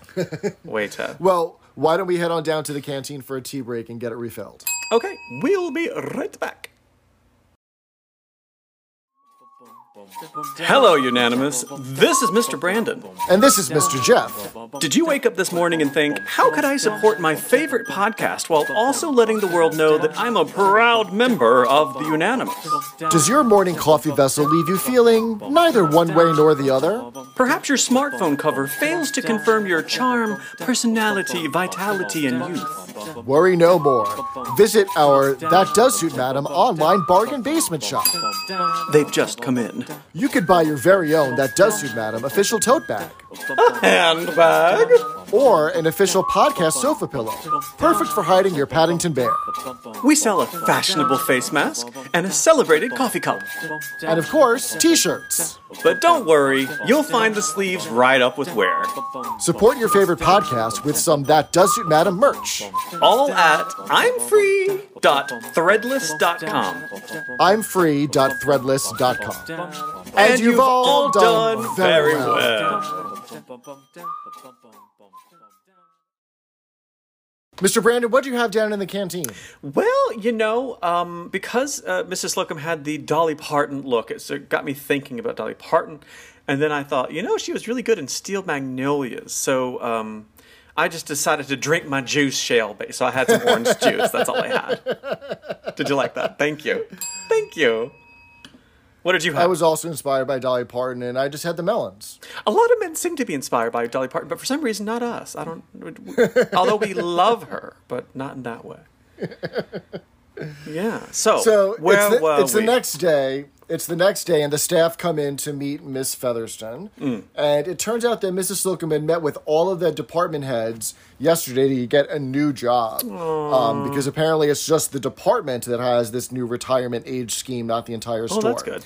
(laughs) Waiter.
Uh, well, why don't we head on down to the canteen for a tea break and get it refilled?
Okay, we'll be right back. Hello, Unanimous. This is Mr. Brandon.
And this is Mr. Jeff.
Did you wake up this morning and think, how could I support my favorite podcast while also letting the world know that I'm a proud member of the Unanimous?
Does your morning coffee vessel leave you feeling neither one way nor the other?
Perhaps your smartphone cover fails to confirm your charm, personality, vitality, and youth.
Worry no more. Visit our That Does Suit Madam online bargain basement shop.
They've just come in.
You could buy your very own That Does Suit Madam official tote bag A (laughs)
Handbag?
Or an official podcast sofa pillow, perfect for hiding your Paddington Bear.
We sell a fashionable face mask and a celebrated coffee cup.
And of course, t shirts.
But don't worry, you'll find the sleeves right up with wear.
Support your favorite podcast with some That Does Suit Madam merch.
All at imfree.threadless.com.
I'm free.threadless.com.
And, you've all done very well.
Mr. Brandon, what do you have down in the canteen?
Well, you know, um, because uh, Mrs. Slocombe had the Dolly Parton look, it sort of got me thinking about Dolly Parton. And then I thought, you know, she was really good in Steel Magnolias. So um, I just decided to drink my juice shale. So I had some orange juice. That's all I had. Did you like that? Thank you. Thank you. What did you have?
I was also inspired by Dolly Parton, and I just had the melons.
A lot of men seem to be inspired by Dolly Parton, but for some reason, not us. I don't. although we (laughs) love her, but not in that way. Yeah. So,
So
where
it's, the, it's the next day. It's the next day, and the staff come in to meet Miss Featherston.
Mm.
And it turns out that Mrs. Slocombe had met with all of the department heads yesterday to get a new job. Um, because apparently it's just the department that has this new retirement age scheme, not the entire store.
Oh, that's good.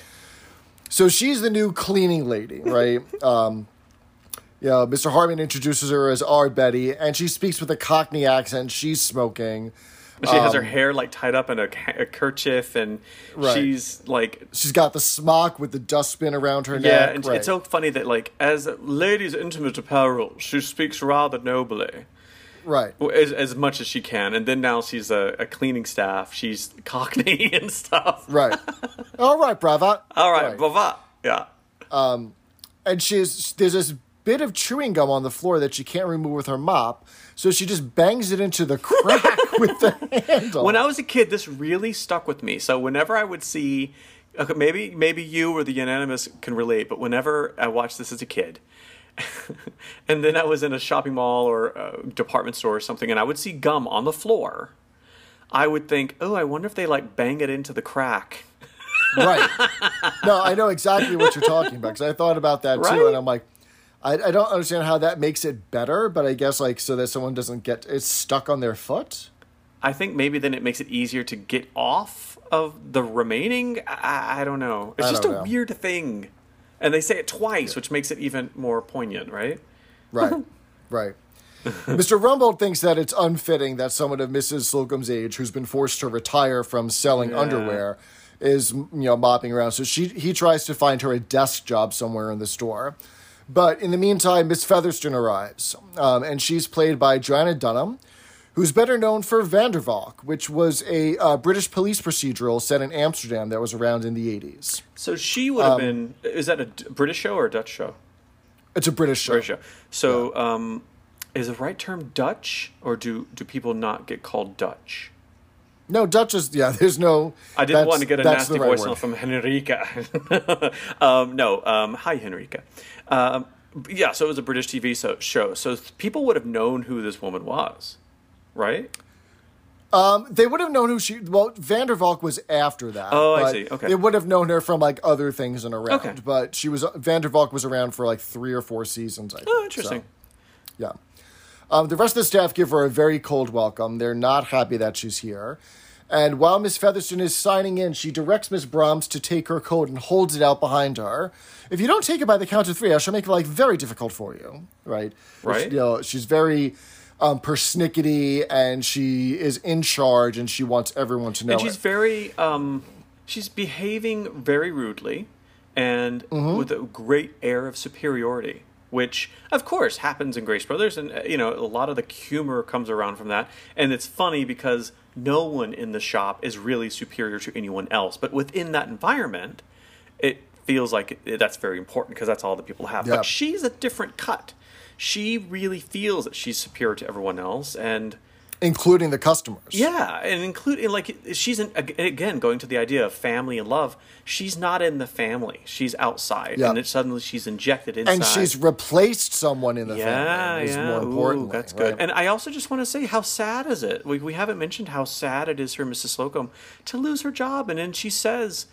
So she's the new cleaning lady, (laughs) right? um, yeah, Mr. Harman introduces her as our Betty, and she speaks with a Cockney accent. She's smoking.
She has her hair like tied up in a, a kerchief, and
Right.
she's like,
She's got the smock with the dustbin around her neck.
yeah.
neck.
And
right.
it's so funny that like as ladies' intimate apparel, she speaks rather nobly.
right.
As, as much as she can, and then now she's a, a cleaning staff. She's (laughs) Cockney and stuff.
Right. (laughs) All right, brava.
All right, blah Yeah.
Um, and she's there's this bit of chewing gum on the floor that she can't remove with her mop, so she just bangs it into the crack (laughs) with the handle.
When I was a kid, this really stuck with me. So whenever I would see, okay, maybe maybe you or the unanimous can relate, but whenever I watched this as a kid, (laughs) and then I was in a shopping mall or a department store or something, and I would see gum on the floor, I would think, oh, I wonder if they like bang it into the crack.
right. (laughs) No, I know exactly what you're talking about because I thought about that too, and I'm like, I, I don't understand how that makes it better, but I guess like so that someone doesn't get it's stuck on their foot.
I think maybe then it makes it easier to get off of the remaining. I, I don't know. It's
I
just a
know.
weird thing. And they say it twice, which makes it even more poignant, right?
Right. (laughs) right. Mr. Rumbold thinks that it's unfitting that someone of Mrs. Slocombe's age, who's been forced to retire from selling underwear, is you know mopping around. So she he tries to find her a desk job somewhere in the store. But in the meantime, Miss Featherston arrives, um, and she's played by Joanna Dunham, who's better known for Vandervalk, which was a uh, British police procedural set in Amsterdam that was around in the 80s.
So she would have been. Is that a British show or a Dutch show?
It's a British show.
British show. So, um, is the right term Dutch, or do do people not get called Dutch?
No, Dutch is, yeah, (laughs) there's no.
I didn't want to get a nasty
right
voicemail from Henrika. (laughs) um, no, um, hi Henrika. Um, yeah, so it was a British TV so, show. So people would have known who this woman was, right?
They would have known who she. Well, Vandervalk was after that.
Oh, I see. Okay.
They would have known her from like other things and around.
Okay.
But she was Vandervalk was around for like three or four seasons. I think.
Oh, interesting.
So, yeah. Um, the rest of the staff give her a very cold welcome. They're not happy that she's here. And while Miss Featherston is signing in, she directs Miss Brahms to take her coat and holds it out behind her. If you don't take it by the count of three, I shall make life very difficult for you. Right.
Right.
You know, she's very um, persnickety and she is in charge and she wants everyone to know
and she's
it.
very um she's behaving very rudely and
Mm-hmm.
with a great air of superiority which of course happens in grace brothers and uh, you know a lot of the humor comes around from that and it's funny because no one in the shop is really superior to anyone else. But within that environment it feels like it, that's very important because that's all the people have.
Yeah.
but she's a different cut. She really feels that she's superior to everyone else and
including the customers.
yeah, and including like she's in, again going to the idea of family and love. She's not in the family; she's outside,
Yeah.
and then suddenly she's injected inside.
And she's replaced someone in the
yeah,
family.
Yeah,
more
Ooh, that's good.
right?
And I also just want to say, how sad is it? We we haven't mentioned how sad it is for Mrs. Slocombe to lose her job, and then she says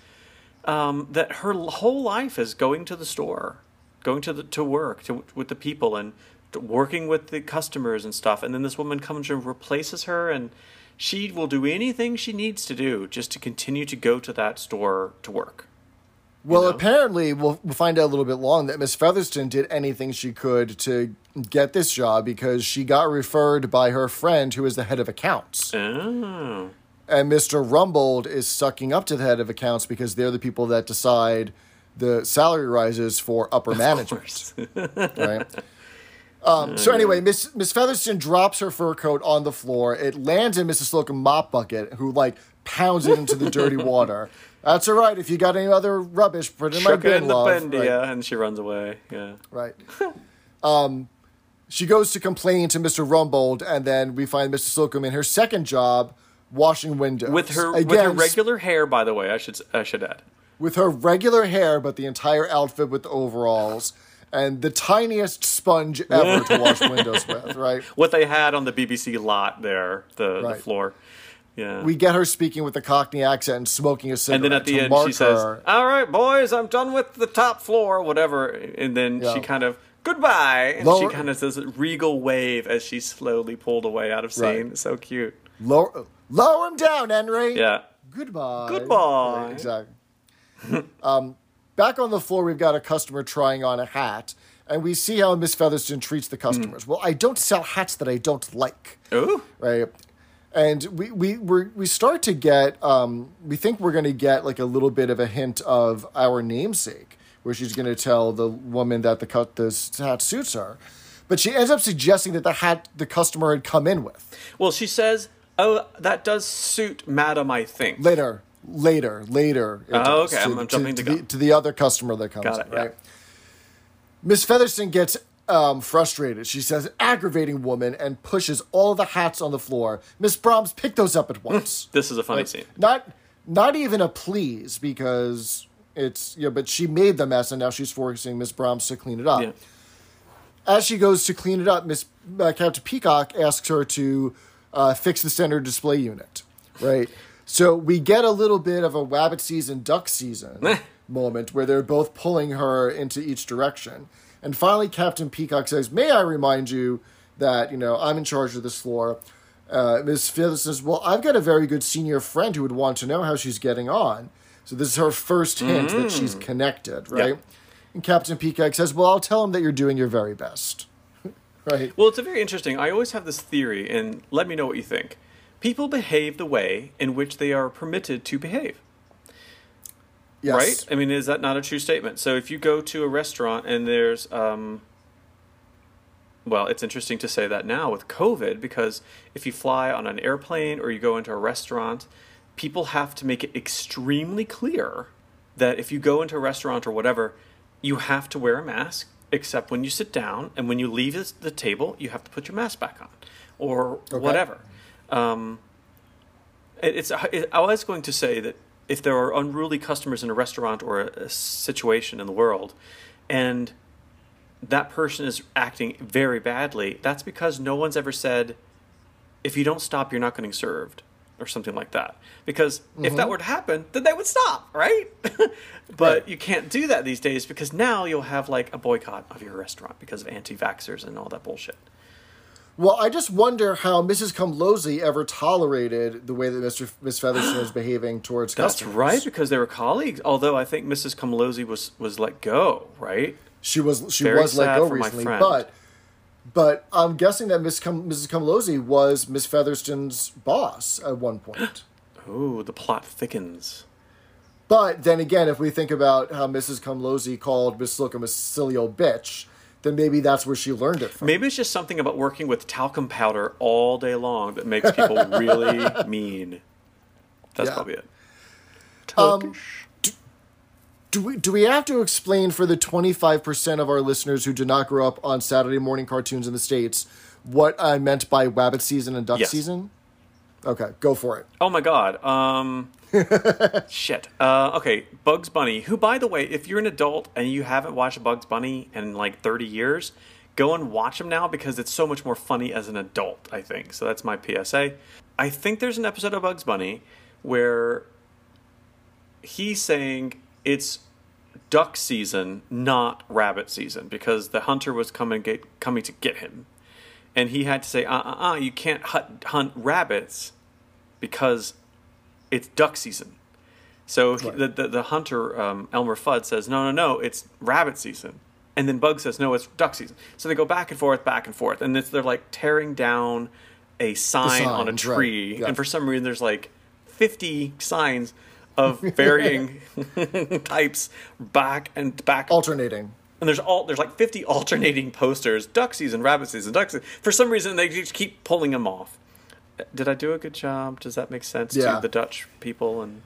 um, that her whole life is going to the store, going to the to work to with the people and working with the customers and stuff. And then this woman comes and replaces her, and she will do anything she needs to do just to continue to go to that store to work.
Well,
know?
apparently, we'll, we'll find out a little bit long that Miss Featherston did anything she could to get this job because she got referred by her friend who is the head of accounts.
Oh,
And Mr. Rumbold is sucking up to the head of accounts because they're the people that decide the salary rises for upper management. (laughs) right? Um, so anyway, Miss Miss Featherston drops her fur coat on the floor. It lands in Mrs. Slocombe mop bucket, who like pounds it into the dirty (laughs) water. That's all right. If you got any other rubbish, put it in my
chuck
bin,
in the
love.
bin,
Right.
yeah, and she runs away. Yeah.
Right. (laughs) um, she goes to complain to Mr. Rumbold, and then we find Mrs. Slocombe in her second job washing windows
with her with
Again,
her regular hair. By the way, I should I should add.
with her regular hair, but the entire outfit with the overalls and the tiniest sponge ever to (laughs) wash windows with. Right.
What they had on the BBC lot there, the,
Right.
the floor. Yeah.
We get her speaking with a Cockney accent and smoking a cigarette.
and then at the end she says,
her-
"All right, boys, I'm done with the top floor, whatever." And then
Yeah.
she kind of goodbye, and
Lower-
she kind of does a regal wave as she slowly pulled away out of scene.
Right.
So cute.
lower, lower him down, Henry.
Yeah.
Goodbye.
Goodbye.
Right, exactly. (laughs) um, back on the floor, we've got a customer trying on a hat, and we see how Miss Featherston treats the customers.
Hmm.
Well, I don't sell hats that I don't like,
Ooh.
right? and we we we're, we start to get um, we think we're going to get like a little bit of a hint of our namesake, where she's going to tell the woman that the cut this hat suits her, but she ends up suggesting that the hat the customer had come in with
Well, she says, "Oh, that does suit Madam, I think."
later. Later, later.
Oh, okay,
to,
I'm- I'm
to-
jumping
to,
the
the, to the other customer that comes
Got
in,
it, yeah.
right? Miss Featherston gets um, frustrated. She says, "Aggravating woman," and pushes all the hats on the floor. Miss Brahms, pick those up at once.
This is a funny scene.
not not even a please because it's yeah, but she made the mess and now she's forcing Miss Brahms to clean it up.
Yeah.
As she goes to clean it up, Miss uh, Captain Peacock asks her to uh, fix the center display unit. Right. So we get a little bit of a rabbit season, duck season moment where they're both pulling her into each direction. And finally, Captain Peacock says, "May I remind you that you know I'm in charge of this floor." Uh, Miss Phyllis says, "Well, I've got a very good senior friend who would want to know how she's getting on." So this is her first hint that she's connected, right? And Captain Peacock says, "Well, I'll tell him that you're doing your very best." (laughs) right?
Well, it's a very interesting. I always have this theory, and let me know what you think. People behave the way in which they are permitted to behave,
Yes.
right? I mean, is that not a true statement? So if you go to a restaurant and there's, um, well, it's interesting to say that now with COVID because if you fly on an airplane or you go into a restaurant, people have to make it extremely clear that if you go into a restaurant or whatever, you have to wear a mask except when you sit down and when you leave the table, you have to put your mask back on or whatever. Um, it- it's it, I was going to say that if there are unruly customers in a restaurant or a, a situation in the world, and that person is acting very badly, that's because no one's ever said, if you don't stop, you're not getting served, or something like that. Because if that were to happen, then they would stop, right? (laughs) but
Right.
you can't do that these days because now you'll have like a boycott of your restaurant because of anti vaxxers and all that bullshit.
Well, I just wonder how Mrs. Cumlosey ever tolerated the way that Mr. Miss Featherston was (gasps) behaving towards
That's
customers.
right, because they were colleagues. Although I think Mrs. Cumlosey was was let go, right?
She was she
Very
was let go recently, but but I'm guessing that Miss Cum, Mrs. Cumlosey was Miss Featherston's boss at one point. (gasps)
Ooh, the plot thickens.
But then again, if we think about how Mrs. Cumlosey called Miss Slocombe a silly old bitch, then maybe that's where she learned it from.
Maybe it's just something about working with talcum powder all day long that makes people really (laughs) mean. That's
Yeah.
probably it.
Um. Do we do we have to explain for the 25% of our listeners who did not grow up on Saturday morning cartoons in the states what I meant by rabbit season and duck
Yes.
season? Okay, go for it.
Oh my god. Um (laughs) shit. Uh okay, Bugs Bunny, who by the way, if you're an adult and you haven't watched Bugs Bunny in like 30 years, go and watch him now because it's so much more funny as an adult, I think. So that's my PSA. I think there's an episode of Bugs Bunny where he's saying it's duck season, not rabbit season, because the hunter was coming get, coming to get him, and he had to say, "Uh, uh, uh, you can't hunt, hunt rabbits because it's duck season." So he- the, the the hunter um, Elmer Fudd says, "No, no, no, it's rabbit season," and then Bug says, "No, it's duck season." So they go back and forth, back and forth, and it's, they're like tearing down a sign on a
signs, right,
tree,
yeah.
and for some reason there's like fifty signs of (laughs) varying (laughs) types back and back.
Alternating.
and there's all there's like 50 (laughs) alternating posters. Duck season rabbit season duck season. For some reason they just keep pulling them off did i do a good job does that make sense
Yeah.
to the dutch people and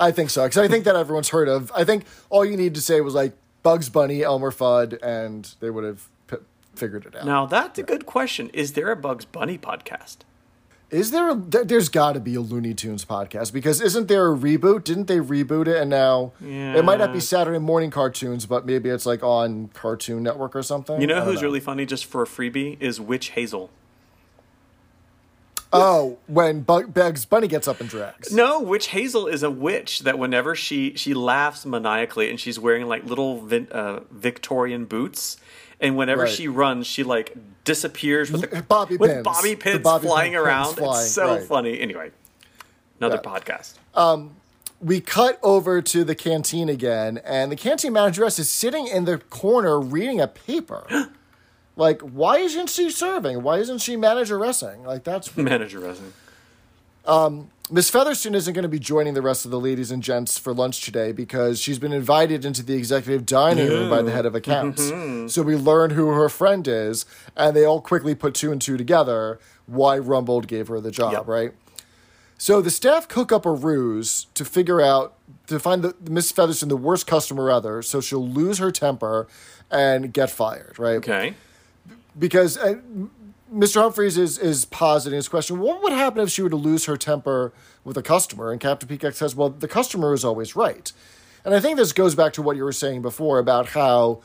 I think so because I think that everyone's heard of. I think all you need to say was like Bugs Bunny, Elmer Fudd, and they would have p- figured it out.
now that's a good question is there a bugs bunny podcast
Is there? A, there- there's got to be a Looney Tunes podcast because isn't there a reboot? Didn't they reboot it? And now it might not be Saturday morning cartoons, but maybe it's like on Cartoon Network or something.
you know who's really funny just for a freebie is witch hazel
Oh, when Bug, Bugs Bunny gets up and drags.
no witch hazel is a witch that whenever she she laughs maniacally and she's wearing like little vin, uh, victorian boots and whenever
Right.
she runs she like disappears with, the,
Bobby
with
pins.
bobby pins
bobby
flying around it's so
right.
funny anyway another
Yeah.
podcast
we cut over to the canteen again, and the canteen manageress is sitting in the corner reading a paper. (gasps) like, why isn't she serving? Why isn't she manageressing? Like, that's (laughs)
manager resin um,
Miss Featherston isn't going to be joining the rest of the ladies and gents for lunch today because she's been invited into the executive dining room by the head of accounts. Mm-hmm. So we learn who her friend is, and they all quickly put two and two together why Rumbold gave her the job,
Yep.
right? So the staff cook up a ruse to figure out to find the Miss Featherston the worst customer ever, so she'll lose her temper and get fired, right?
Okay.
Because uh, Mr. Humphries is is positing his question. What would happen if she were to lose her temper with a customer? And Captain Peacock says, "Well, the customer is always right." And I think this goes back to what you were saying before about how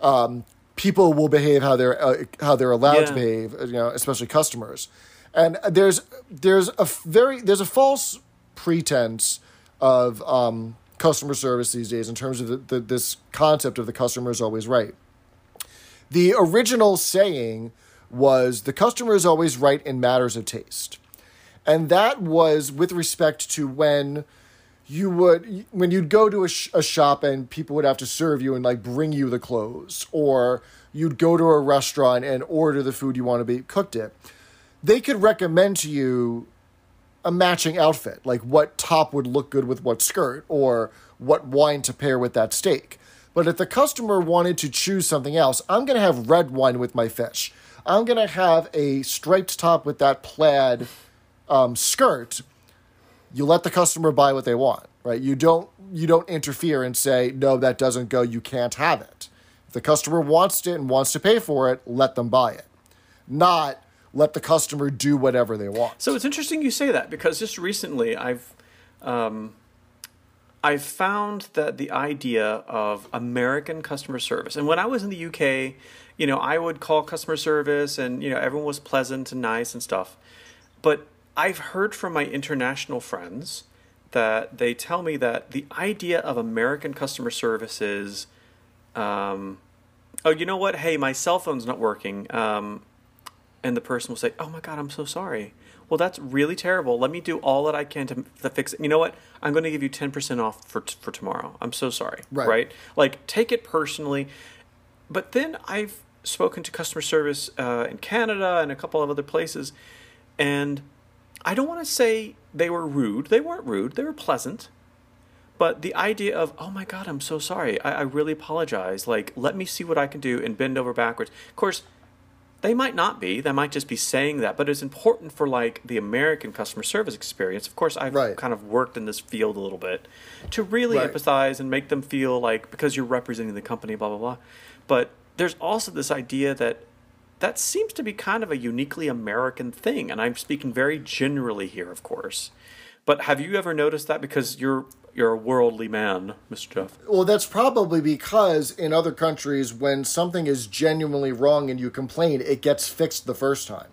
um, people will behave how they're uh, how they're allowed to behave, you know, especially customers. And there's there's a very there's a false pretense of um, customer service these days in terms of the, the, this concept of the customer is always right. The original saying was the customer is always right in matters of taste. And that was with respect to when you would when you'd go to a, sh- a shop and people would have to serve you and like bring you the clothes or you'd go to a restaurant and order the food you want to be cooked in they could recommend to you a matching outfit, like what top would look good with what skirt, or what wine to pair with that steak. But if the customer wanted to choose something else, I'm going to have red wine with my fish. I'm going to have a striped top with that plaid um, skirt. You let the customer buy what they want, right? You don't you don't interfere and say no, that doesn't go. You can't have it. If the customer wants it and wants to pay for it, let them buy it. Not let the customer do whatever they want.
So it's interesting you say that because just recently I've um, I've found that the idea of American customer service, and when I was in the UK, you know, I would call customer service, and you know, everyone was pleasant and nice and stuff. But I've heard from my international friends that they tell me that the idea of American customer service is, um, oh, you know what? Hey, my cell phone's not working. Um, and the person will say, "Oh my God, I'm so sorry." Well, that's really terrible. Let me do all that I can to, to fix it. You know what? I'm going to give you 10% off for t- for tomorrow. I'm so sorry.
Right.
Like take it personally. But then I've spoken to customer service uh, in Canada and a couple of other places, and I don't want to say they were rude. They weren't rude. They were pleasant. But the idea of, oh my God, I'm so sorry. I, I really apologize. Like, let me see what I can do and bend over backwards. Of course, they might not be. They might just be saying that. But it's important for like the American customer service experience. Of course, I've
Right.
kind of worked in this field a little bit to really
Right.
empathize and make them feel like because you're representing the company, blah blah blah. But there's also this idea that that seems to be kind of a uniquely American thing, and I'm speaking very generally here, of course. But have you ever noticed that? Because you're you're a worldly man, Mr. Jeff.
Well, that's probably because in other countries, when something is genuinely wrong and you complain, it gets fixed the first time.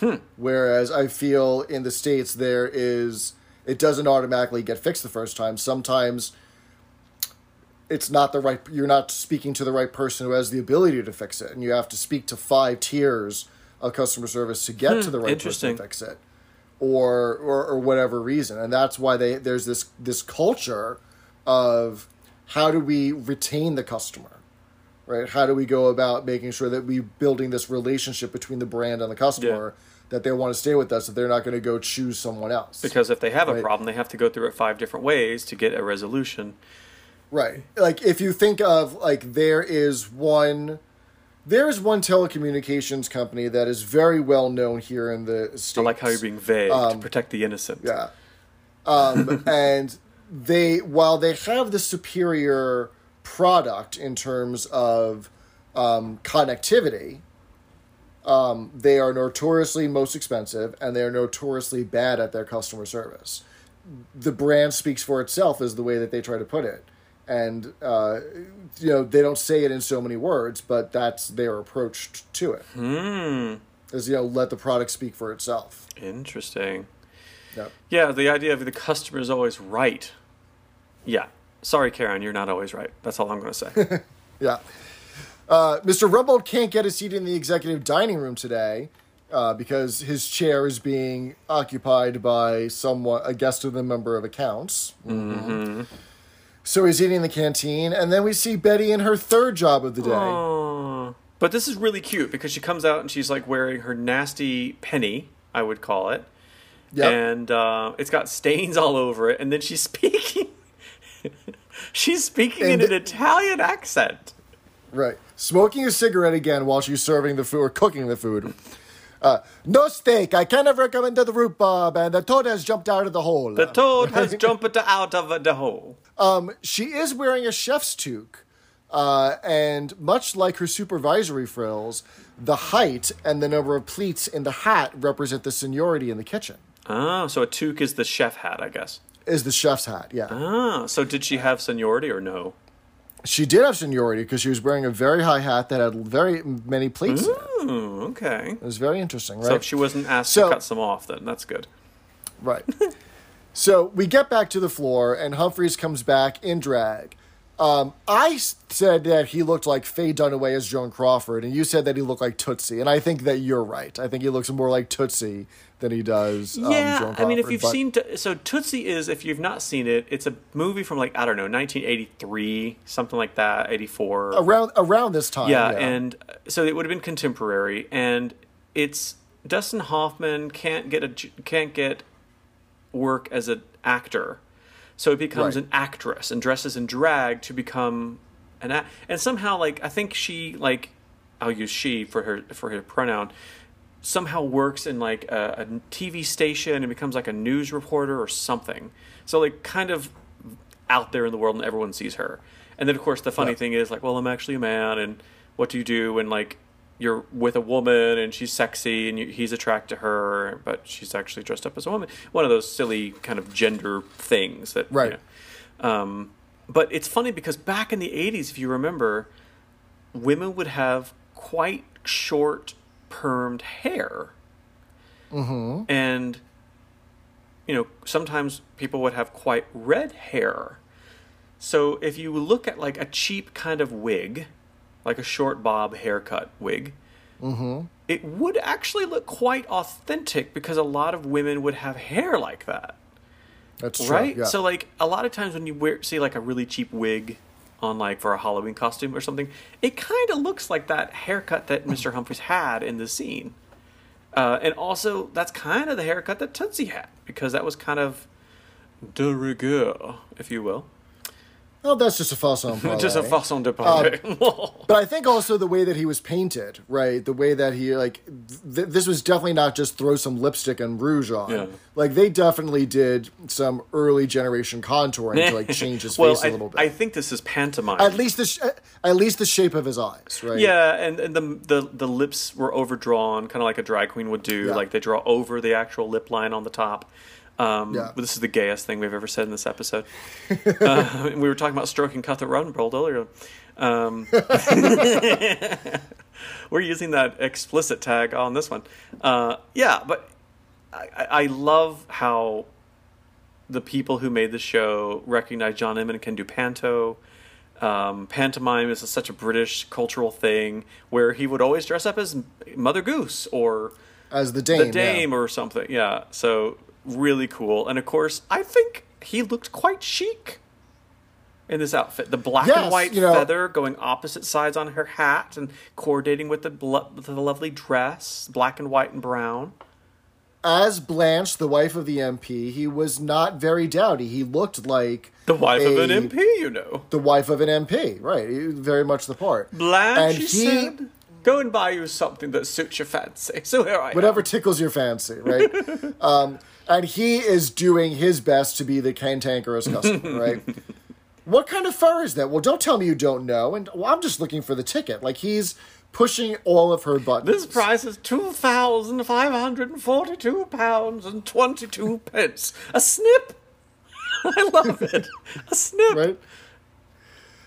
Hmm. Whereas I feel in the States, there is, it doesn't automatically get fixed the first time. Sometimes it's not the right, you're not speaking to the right person who has the ability to fix it. And you have to speak to five tiers of customer service to get hmm, to the right person to fix it. Or, or or whatever reason, and that's why they there's this this culture of how do we retain the customer right? How do we go about making sure that we building this relationship between the brand and the customer that they want to stay with us that they're not going to go choose someone else
Because if they have a problem, they have to go through it five different ways to get a resolution.
right. Like if you think of like there is one there is one telecommunications company that is very well known here in the states
I like how you're being vague to protect the innocent.
Yeah. Um, (laughs) and they, while they have the superior product in terms of um, connectivity, um, they are notoriously most expensive and they are notoriously bad at their customer service. The brand speaks for itself, is the way that they try to put it. And, uh, you know, they don't say it in so many words, but that's their approach to it.
Hmm.
Is, you know, let the product speak for itself.
Interesting.
Yep.
Yeah, the idea of the customer is always right. Yeah. Sorry, Karen, you're not always right. That's all I'm going to say. (laughs)
Yeah. Uh, Mr. Rumbold can't get a seat in the executive dining room today uh, because his chair is being occupied by someone, a guest of the member of accounts. Mm-hmm. So he's eating in the canteen, and then we see Betty in her third job of the day.
Aw. But this is really cute because she comes out and she's like wearing her nasty penny, I would call it.
Yep.
and uh, it's got stains all over it. And then she's (laughs) speaking. she's speaking in
And
an Italian accent.
Right. Smoking a cigarette again while she's serving the food or cooking the food. Uh, no steak. I cannot recommend the root rhubarb, and the toad has jumped out of the hole.
The toad has (laughs) jumped out of the hole.
Um, she is wearing a chef's toque, uh, and much like her supervisory frills, the height and the number of pleats in the hat represent the seniority in the kitchen.
Ah, so a toque is the chef hat, I guess.
Is the chef's hat? Yeah,
Ah, so did she have seniority or no?
She did have seniority because she was wearing a very high hat that had very many pleats.
Hmm, okay.
It was very interesting, right?
So if she wasn't asked
So-
to cut some off, then that's good.
Right. (laughs) so we get back to the floor, and Humphries comes back in drag. Um, I said that he looked like Faye Dunaway as Joan Crawford, and you said that he looked like Tootsie, and I think that you're right. I think he looks more like Tootsie than he does um,
Yeah, I mean, if you've
but-
seen so Tootsie is if you've not seen it, it's a movie from like I don't know, 1983, something like that, 84.
around around this time,
yeah, and uh, so it would have been contemporary, and it's Dustin Hoffman can't get a can't get work as an actor, so it becomes
Right.
an actress and dresses in drag to become an act, and somehow like I think she like I'll use she for her for her pronoun somehow works in like a, a TV station and becomes like a news reporter or something. So like kind of out there in the world and everyone sees her. And then of course the funny
Yeah.
thing is like, well, I'm actually a man and what do you do And like you're with a woman and she's sexy and you, he's attracted to her, but she's actually dressed up as a woman. One of those silly kind of gender things that, you
Right.
know. Um, but it's funny because back in the 80s, if you remember, women would have quite short permed hair. Mm-hmm. And, you know, sometimes people would have quite red hair. So if you look at like a cheap kind of wig, like a short bob haircut wig, it would actually look quite authentic because a lot of women would have hair like that
that's true.
right?
Yeah.
So like a lot of times when you wear see like a really cheap wig on like for a Halloween costume or something, it kind of looks like that haircut that (laughs) Mr. Humphries had in the scene. Uh, and also, that's kind of the haircut that Tootsie had because that was kind of de rigueur, if you will,
oh, that's just a façon (laughs) parler.
just a façon de um, parler. (laughs)
But I think also the way that he was painted, right? The way that he like th- this was definitely not just throw some lipstick and rouge on.
Yeah.
Like they definitely did some early generation contouring to like (laughs) change his
well,
face a
I,
little bit.
I think this is pantomime.
at least the sh- at least the shape of his eyes, right?
Yeah, and, and the, the the lips were overdrawn, kind of like a drag queen would do.
Yeah.
Like they draw over the actual lip line on the top. Um,
Yeah.
this is the gayest thing we've ever said in this episode. (laughs) uh, we were talking about stroking Cutthroat Rodenbold earlier. Um, (laughs) we're using that explicit tag on this one. Uh, yeah, but I, I love how the people who made the show recognize John Inman can do panto. Um, pantomime is such a British cultural thing where he would always dress up as Mother Goose or
As the dame.
the
yeah.
Dame or something. Yeah, so really cool. And of course, I think he looked quite chic in this outfit. The black
Yes,
and white
you know-
feather going opposite sides on her hat and coordinating with the, blo- with the lovely dress, black and white and brown.
As Blanche, the wife of the MP, he was not very dowdy. He looked like
The wife of an MP, you know.
the wife of an MP, right? Very much the part.
Blanche,
and
he,
he
said, go and buy you something that suits your fancy. (laughs) So here I
whatever
am.
tickles your fancy, right? (laughs) um, and he is doing his best to be the cantankerous customer, (laughs) right? what kind of fur is that? Well, don't tell me you don't know. And well, I'm just looking for the ticket. Like he's pushing all of her buttons.
This price is two thousand five hundred and forty-two pounds and twenty-two pence. A snip. (laughs) I love it. A snip.
right?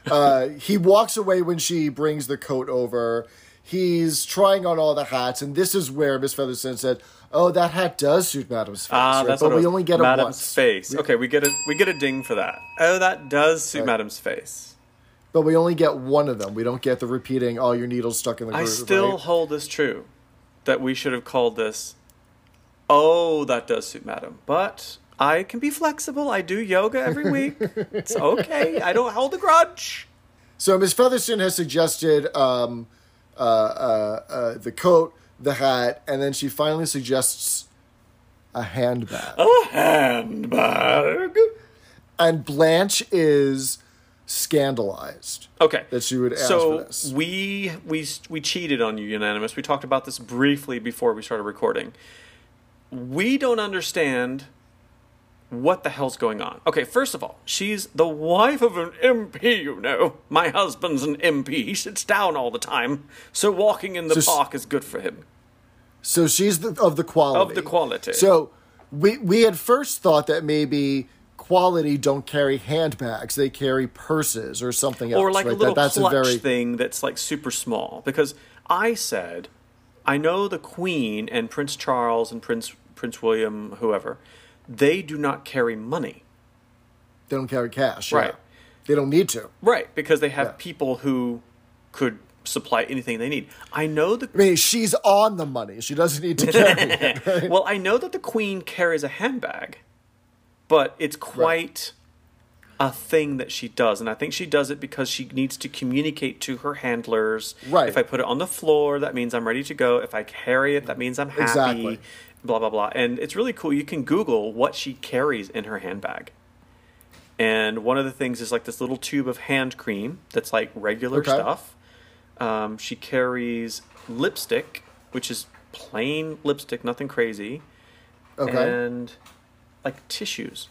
Uh, he walks away when she brings the coat over. He's trying on all the hats, and this is where Miss Featherston said, "Oh, that hat does suit Madame's face,
Ah,
right?
that's
but we only get it
Madame's
once.
face. Okay, we get a we get a ding for that. Oh, that does suit Madame's face.
But we only get one of them. We don't get the repeating, "Oh, your needle's stuck in the
I
groove."
still
right?
hold this true, that we should have called this. Oh, that does suit Madame, but I can be flexible. I do yoga every (laughs) week. it's okay. I don't hold a grudge.
So Miss Featherston has suggested um, uh, uh, uh, the coat, the hat, and then she finally suggests a handbag.
A handbag.
And Blanche is scandalized.
Okay.
That she would ask
so
for this.
we we we cheated on you, unanimous. We talked about this briefly before we started recording. We don't understand what the hell's going on. Okay, first of all, she's the wife of an MP, you know. My husband's an MP. He sits down all the time, so walking in the
So
park is good for him.
So she's the, of the quality.
Of the quality.
So we we had first thought that maybe quality don't carry handbags; they carry purses or something else.
or like
right?
a little
that, that's
clutch
a very
thing that's like super small. Because I said, I know the Queen and Prince Charles and Prince Prince William, whoever, they do not carry money,
they don't carry cash. yeah.
Right.
They don't need to.
right? Because they have
Yeah.
people who could supply anything they need. I know the
I mean, she's on the money. She doesn't need to (laughs) carry it. Right?
well, I know that the Queen carries a handbag, but it's quite a thing that she does, and I think she does it because she needs to communicate to her handlers.
Right.
If I put it on the floor, that means I'm ready to go. If I carry it, that means I'm happy.
Exactly.
Blah blah blah, and it's really cool. You can Google what she carries in her handbag. And one of the things is like this little tube of hand cream that's like regular
Okay.
stuff. Um, she carries lipstick, which is plain lipstick, nothing crazy
okay.
and like tissues.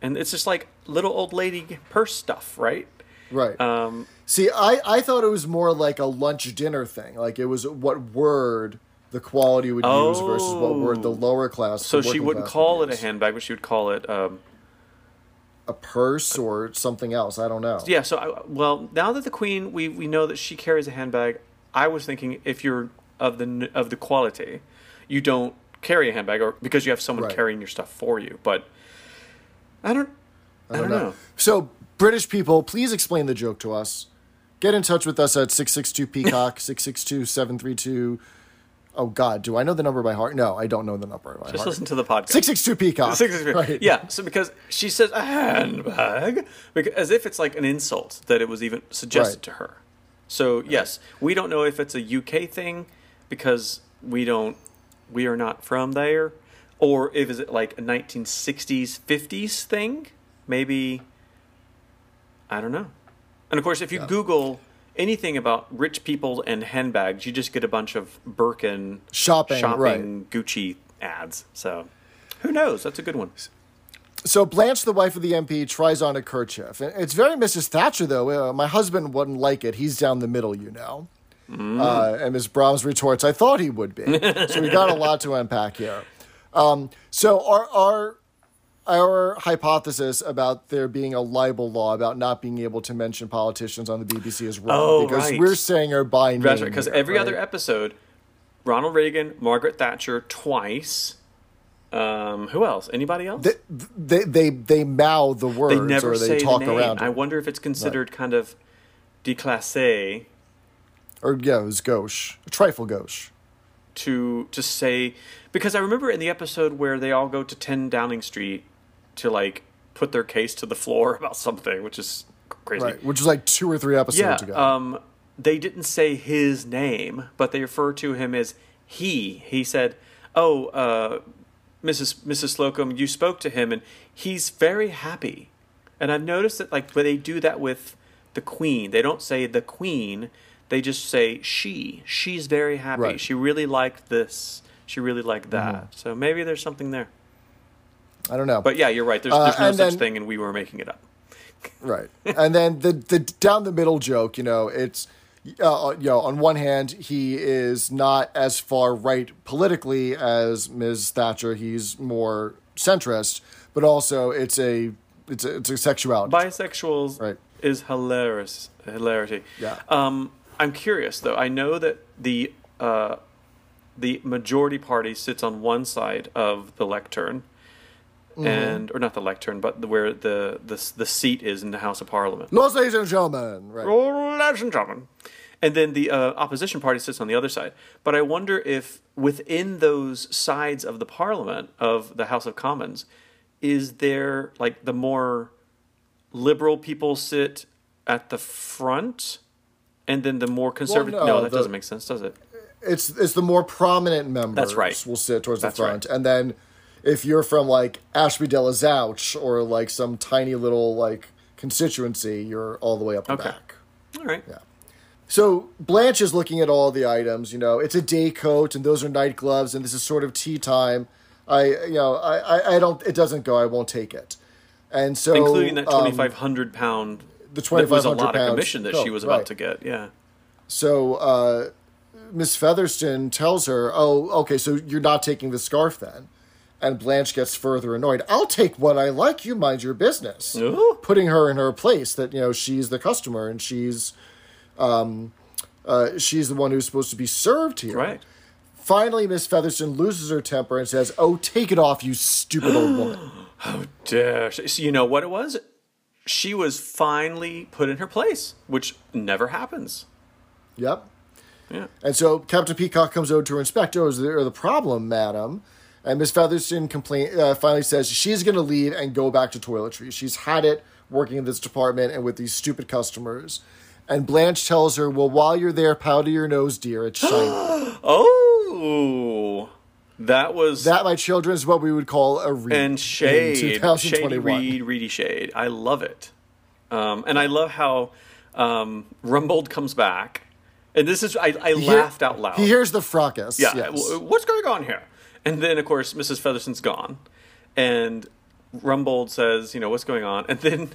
And it's just like little old lady purse stuff, right?
right.
Um,
See, I, I thought it was more like a lunch dinner thing. Like it was what word the quality would use versus what word the
Oh.
lower class.
so she wouldn't call it a handbag, but she would call it, um,
a purse or something else. I don't know.
yeah. So, I, well, now that the queen, we, we know that she carries a handbag. I was thinking if you're of the of the quality, you don't carry a handbag, or because you have someone
Right.
carrying your stuff for you. But I don't, I, don't know.
So, British people, please explain the joke to us. Get in touch with us at 662 Peacock, 662 732. Oh, God, do I know the number by heart? No, I don't know the number by
Just
heart.
Just listen to the podcast.
662 Peacock.
Six, six, six.
Right.
Yeah, so because she says a handbag, because, as if it's like an insult that it was even suggested
Right.
to her. So yes, we don't know if it's a UK thing because we don't, we are not from there, or if is it like a 1960s, 50s thing? Maybe. I don't know. And of course, if you Google anything about rich people and handbags, you just get a bunch of Birkin
Shopping,
shopping
right.
Gucci ads. So who knows? That's a good one.
So Blanche, the wife of the MP, tries on a kerchief. It's very Mrs. Thatcher, though. Uh, my husband wouldn't like it. He's down the middle, you know.
Mm.
Uh, and Ms. Brahms retorts, I thought he would be. so we got a lot to unpack here. Um, so our, our, our hypothesis about there being a libel law about not being able to mention politicians on the BBC is wrong.
Oh,
because
right.
we're saying her by name.
That's right. Because every
right?
other episode, Ronald Reagan, Margaret Thatcher twice. Um, who else? Anybody else?
They, they, they, they mouth the words
They never
or they
say
talk
the name.
around
I wonder if it's considered kind of déclassé
Or, yeah, it was gauche. A trifle gauche.
to to say because I remember in the episode where they all go to 10 Downing Street to like put their case to the floor (laughs) about something, which is crazy.
Right, which is like two or three episodes
Yeah,
ago.
um, they didn't say his name, but they refer to him as he. He said, "Oh, uh, Mrs. Mrs. Slocombe, you spoke to him, and he's very happy." And I've noticed that, like, when they do that with the Queen, they don't say the Queen; they just say she. She's very happy.
Right.
She really liked this. She really liked that.
Mm-hmm.
So maybe there's something there.
I don't know.
But yeah, you're right. There's,
Uh,
there's no such
then-
thing, and we were making it up. (laughs)
Right. and then the the down the middle joke, you know, it's uh, you know, on one hand, he is not as far right politically as Ms. Thatcher. He's more centrist, but also it's a it's a, it's a sexuality.
bisexuals
Right.
is hilarious hilarity
Yeah.
um i'm curious though i know that the uh the majority party sits on one side of the lectern
Mm-hmm.
and or not the lectern but the, where the, the the seat is in the house of parliament
ladies and gentlemen, right?
Ladies and gentlemen. And then the uh, opposition party sits on the other side. But I wonder if within those sides of the parliament, of the House of Commons, is there like the more liberal people sit at the front and then the more conservative.
no,
no, that
the-
doesn't make sense, does it?
It's it's the more prominent members.
That's right.
Will sit towards
That's
the front,
right.
and then if you're from like Ashby de la Zouch or like some tiny little like constituency, you're all the way up the
Okay.
back.
All right.
Yeah. So Blanche is looking at all the items. You know, it's a day coat, and those are night gloves, and this is sort of tea time. I, you know, I, I, I don't. It doesn't go. I won't take it. And so,
Including that
um,
twenty five hundred pound.
the 2,500
lot of
pounds
commission that
coat,
she was about
right.
to get. Yeah.
So uh, Miss Featherston tells her, "Oh, okay, so you're not taking the scarf then." And Blanche gets further annoyed. I'll take what I like. You mind your business.
Ooh.
Putting her in her place. That you know she's the customer and she's, um, uh, she's the one who's supposed to be served here.
Right.
Finally, Miss Featherston loses her temper and says, "Oh, take it off, you stupid old woman." (gasps)
How dare. So you know what it was? She was finally put in her place, which never happens.
Yep.
Yeah.
And so Captain Peacock comes over to her inspector. Is there the problem, madam? And Miss Featherston complain, uh, finally says she's going to leave and go back to toiletry. She's had it working in this department and with these stupid customers. And Blanche tells her, "Well, while you're there, powder your nose, dear. It's shiny." (gasps)
Oh, that was
that, my children, is what we would call a read
and
in
shade, shady read, reedy shade. I love it, um, and I love how um, Rumbold comes back, and this is I, I
He hear-
laughed out loud.
He hears the fracas.
yeah,
yes.
what's going on here? And then of course Mrs. Featherston's gone, and Rumbold says, you know, what's going on? And then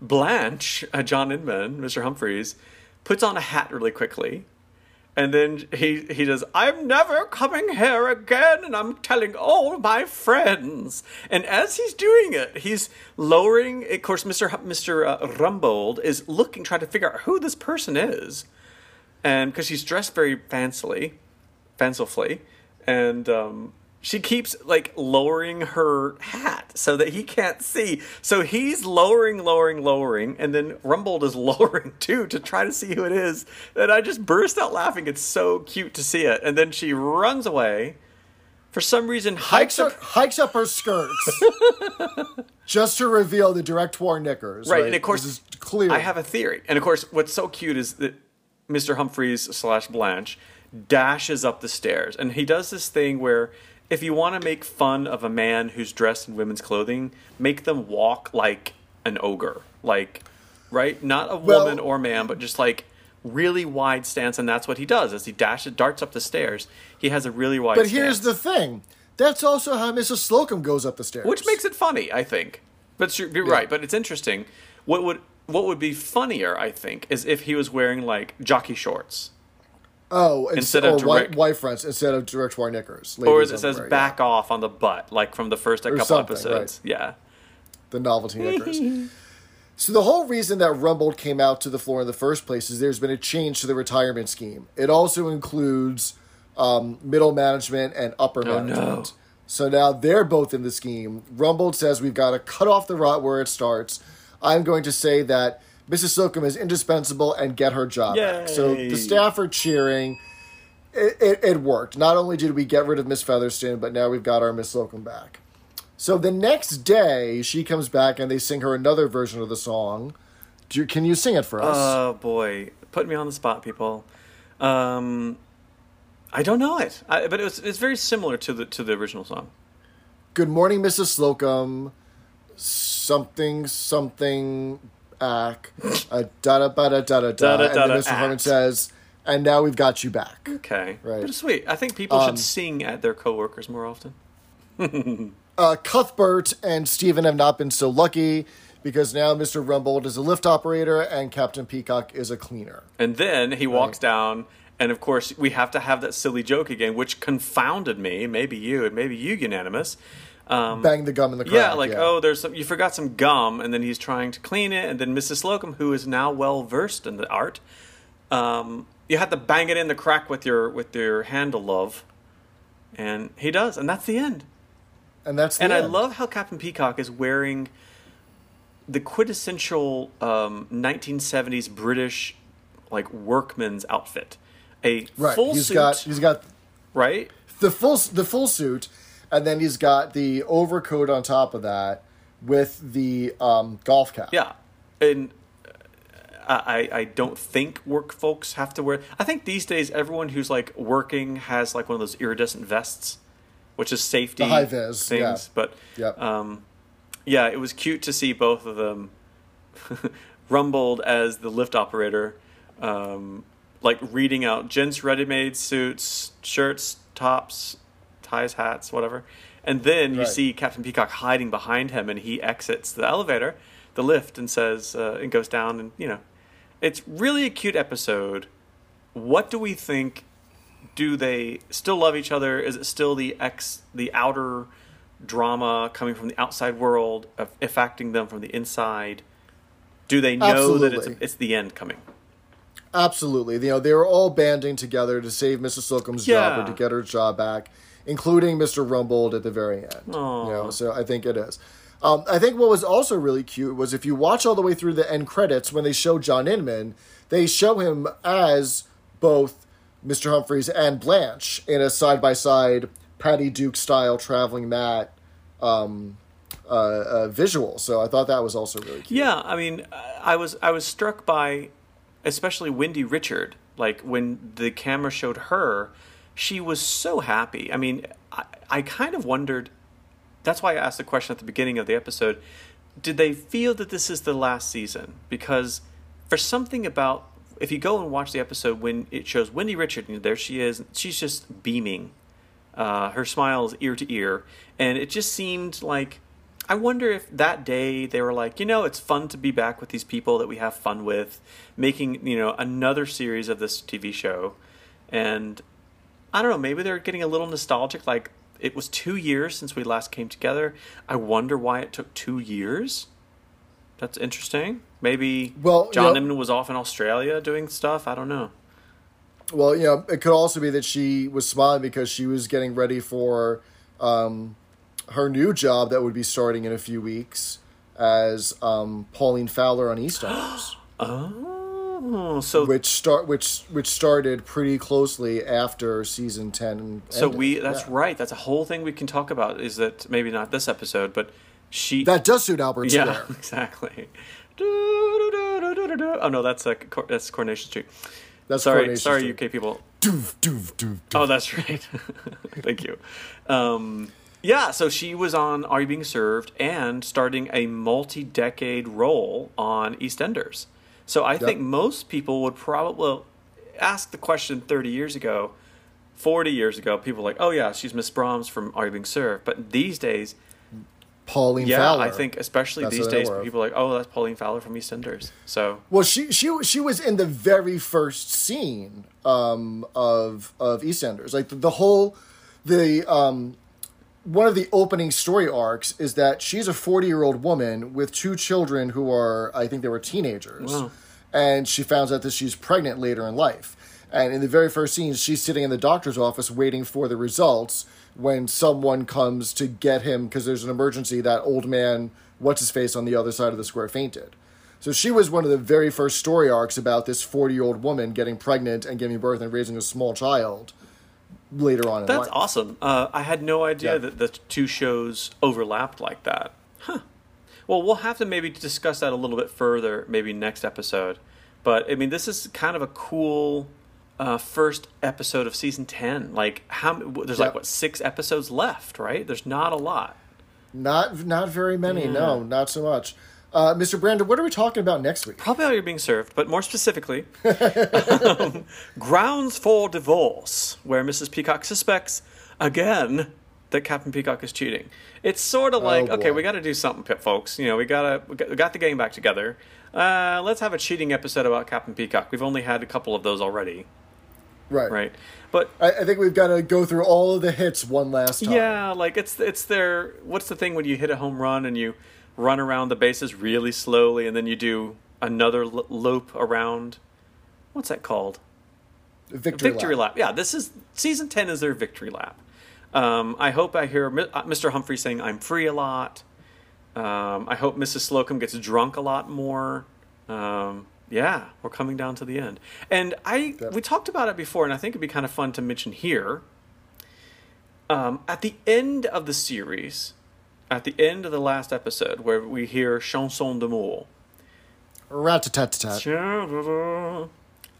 Blanche, uh, John Inman, Mr. Humphries, puts on a hat really quickly. And then he, he does, I'm never coming here again, and I'm telling all my friends. And as he's doing it, he's lowering. Of course, Mr. Hu- Mr. Uh, Rumbold is looking, trying to figure out who this person is, and because she's dressed very fancily, fancifully, and um, she keeps like lowering her hat so that he can't see. So he's lowering, lowering, lowering, and then Rumbold is (laughs) lowering too to try to see who it is. And I just burst out laughing. It's so cute to see it. And then she runs away. For some reason, hikes
hikes up,
up.
hikes up her skirts (laughs) just to reveal the directoire knickers.
Right,
Right,
and of course,
clear.
I have a theory. And of course, what's so cute is that Mr. Humphries slash Blanche dashes up the stairs, and he does this thing where if you want to make fun of a man who's dressed in women's clothing, make them walk like an ogre, like right, not a
Well-
woman or man, but just like really wide stance, and that's what he does as he dashes darts up the stairs. He has a really wide.
But here's the thing. That's also how Mrs. Slocombe goes up the stairs.
which makes it funny, I think. But you're, you're right. But it's interesting. What would what would be funnier, I think, is if he was wearing like jockey shorts,
oh
instead of
or white,
direct-
white fronts instead of direct directoire knickers.
or it says "back off" on the butt, like from the first couple
something,
episodes. Yeah.
the novelty knickers. (laughs) so the whole reason that Rumbold came out to the floor in the first place is there's been a change to the retirement scheme. It also includes um, middle management and upper
Oh, no.
management. So now they're both in the scheme. Rumbold says we've got to cut off the rot where it starts. I'm going to say that Mrs. Slocombe is indispensable and get her job back. So the staff are cheering. It, it, it worked. Not only did we get rid of Miss Featherston, but now we've got our Miss Slocombe back. So the next day, she comes back and they sing her another version of the song. Do you, can you sing it for us?
Oh boy, put me on the spot, people. Um, I don't know it, I, but it was it's very similar to the to the original song.
Good morning, Mrs. Slocombe. Something, something, ack. Uh, da da da da da da. And then Mr.
Harman
says, and now we've got you back.
Okay,
Right.
But sweet. I think people
Um,
should sing at their coworkers more often. (laughs)
Uh, Cuthbert and Stephen have not been so lucky because now Mr. Rumbold is a lift operator and Captain Peacock is a cleaner.
And then he walks down, and of course, we have to have that silly joke again, which confounded me. Maybe you, and maybe you, unanimous.
Bang the gum in the crack.
Um, Yeah, like oh, there's some. You forgot some gum, and then he's trying to clean it, and then Mrs. Slocombe, who is now well versed in the art, um, you have to bang it in the crack with your with your handle, love, and he does, and that's the end.
and that's the
And I love how Captain Peacock is wearing the quintessential um, 1970s British like workman's outfit, a
right.
full
He's
suit,
got he's got
right?
the full the full suit, and then he's got the overcoat on top of that with the um, golf cap.
Yeah, and uh, I I don't think work folks have to wear. I think these days everyone who's like working has like one of those iridescent vests. which is safety
The high vis,
things.
yeah.
But
Yep.
um, yeah, it was cute to see both of them (laughs) rumbled as the lift operator, um, like reading out gents' ready-made suits, shirts, tops, ties, hats, whatever. And then you
Right.
see Captain Peacock hiding behind him, and he exits the elevator, the lift, and says, uh, and goes down, and you know, it's really a cute episode. What do we think? Do they still love each other? Is it still the ex, the outer drama coming from the outside world, of affecting them from the inside? Do they know that it's
Absolutely.
it's the end coming?
Absolutely. You know, they were all banding together to save Mrs. Slocombe's job or to get her job back, including Mr. Rumbold at the very end. You know, so I think it is. Um, I think what was also really cute was if you watch all the way through the end credits, when they show John Inman, they show him as both Mr. Humphries and Blanche in a side by side Patty Duke style traveling mat um, uh, uh, visual. So I thought that was also really cute.
Yeah, I mean, I was I was struck by, especially Wendy Richard. Like when the camera showed her, she was so happy. I mean, I, I kind of wondered. That's why I asked the question at the beginning of the episode. Did they feel that this is the last season? Because for something about if you go and watch the episode when it shows Wendy Richard, and there she is, she's just beaming. Uh, her smile is ear to ear, and it just seemed like I wonder if that day they were like, you know, it's fun to be back with these people that we have fun with, making you know another series of this TV show, and I don't know, maybe they're getting a little nostalgic. Like it was two years since we last came together. I wonder why it took two years. That's interesting. Maybe
Well,
John
yeah.
Inman was off in Australia doing stuff. I don't know.
Well, you know, it could also be that she was smiling because she was getting ready for um, her new job that would be starting in a few weeks as um, Pauline Fowler on EastEnders, (gasps)
Oh, so
which start which which started pretty closely after season ten.
so we that's
Yeah.
right. That's a whole thing we can talk about. Is that maybe not this episode, but she
That does suit Albert
yeah (laughs) exactly. Oh no, that's a that's Coronation Street.
That's
sorry,
Coronation
sorry,
Street.
UK people.
Doof, doof, doof, doof.
Oh, that's (laughs) right. (laughs) Thank you. Um, yeah, so she was on Are You Being Served and starting a multi-decade role on EastEnders. So I think most people would probably well, ask the question 30 years ago, 40 years ago. People were like, oh yeah, she's Miss Brahms from Are You Being Served? But these days,
Pauline
yeah,
Fowler.
I think especially
That's
these
what I know
days, people are like, oh, that's Pauline Fowler from EastEnders. So
Well, she she she was in the very first scene um, of of EastEnders. Like the, the whole the um, one of the opening story arcs is that she's a forty year old woman with two children who are I think they were teenagers,
Wow.
and she finds out that she's pregnant later in life. And in the very first scene, she's sitting in the doctor's office waiting for the results when someone comes to get him because there's an emergency. That old man, what's his face, on the other side of the square fainted. So she was one of the very first story arcs about this 40 year old woman getting pregnant and giving birth and raising a small child later on in
That's awesome. Uh, I had no idea
Yeah.
that the two shows overlapped like that. Huh. Well, we'll have to maybe discuss that a little bit further, maybe next episode. But I mean, this is kind of a cool uh, first episode of season ten. Like, how there's like what six episodes left, right? There's not a lot.
Not not very many, no, not so much. Uh, Mr. Brandon, what are we talking about next week?
Probably how you're being served, but more specifically, (laughs) um, grounds for divorce, where Mrs. Peacock suspects again that Captain Peacock is cheating. It's sort of like,
Oh,
okay, we got to do something, folks. You know, we gotta we got, we got the gang back together. Uh, let's have a cheating episode about Captain Peacock. We've only had a couple of those already,
Right.
right? But
I, I think we've got to go through all of the hits one last time.
Yeah, like it's it's their what's the thing when you hit a home run and you run around the bases really slowly and then you do another l- loop around. What's that called?
Victory,
victory
lap.
lap. Yeah, this is season ten is their victory lap. Um, I hope I hear uh, Mr. Humphrey saying "I'm free" a lot. Um, I hope Mrs. Slocombe gets drunk a lot more. Um, yeah, we're coming down to the end, and I we talked about it before, and I think it'd be kind of fun to mention here. Um, at the end of the series, at the end of the last episode, where we hear "Chanson d'amour,"
Rat-a-tat-tat.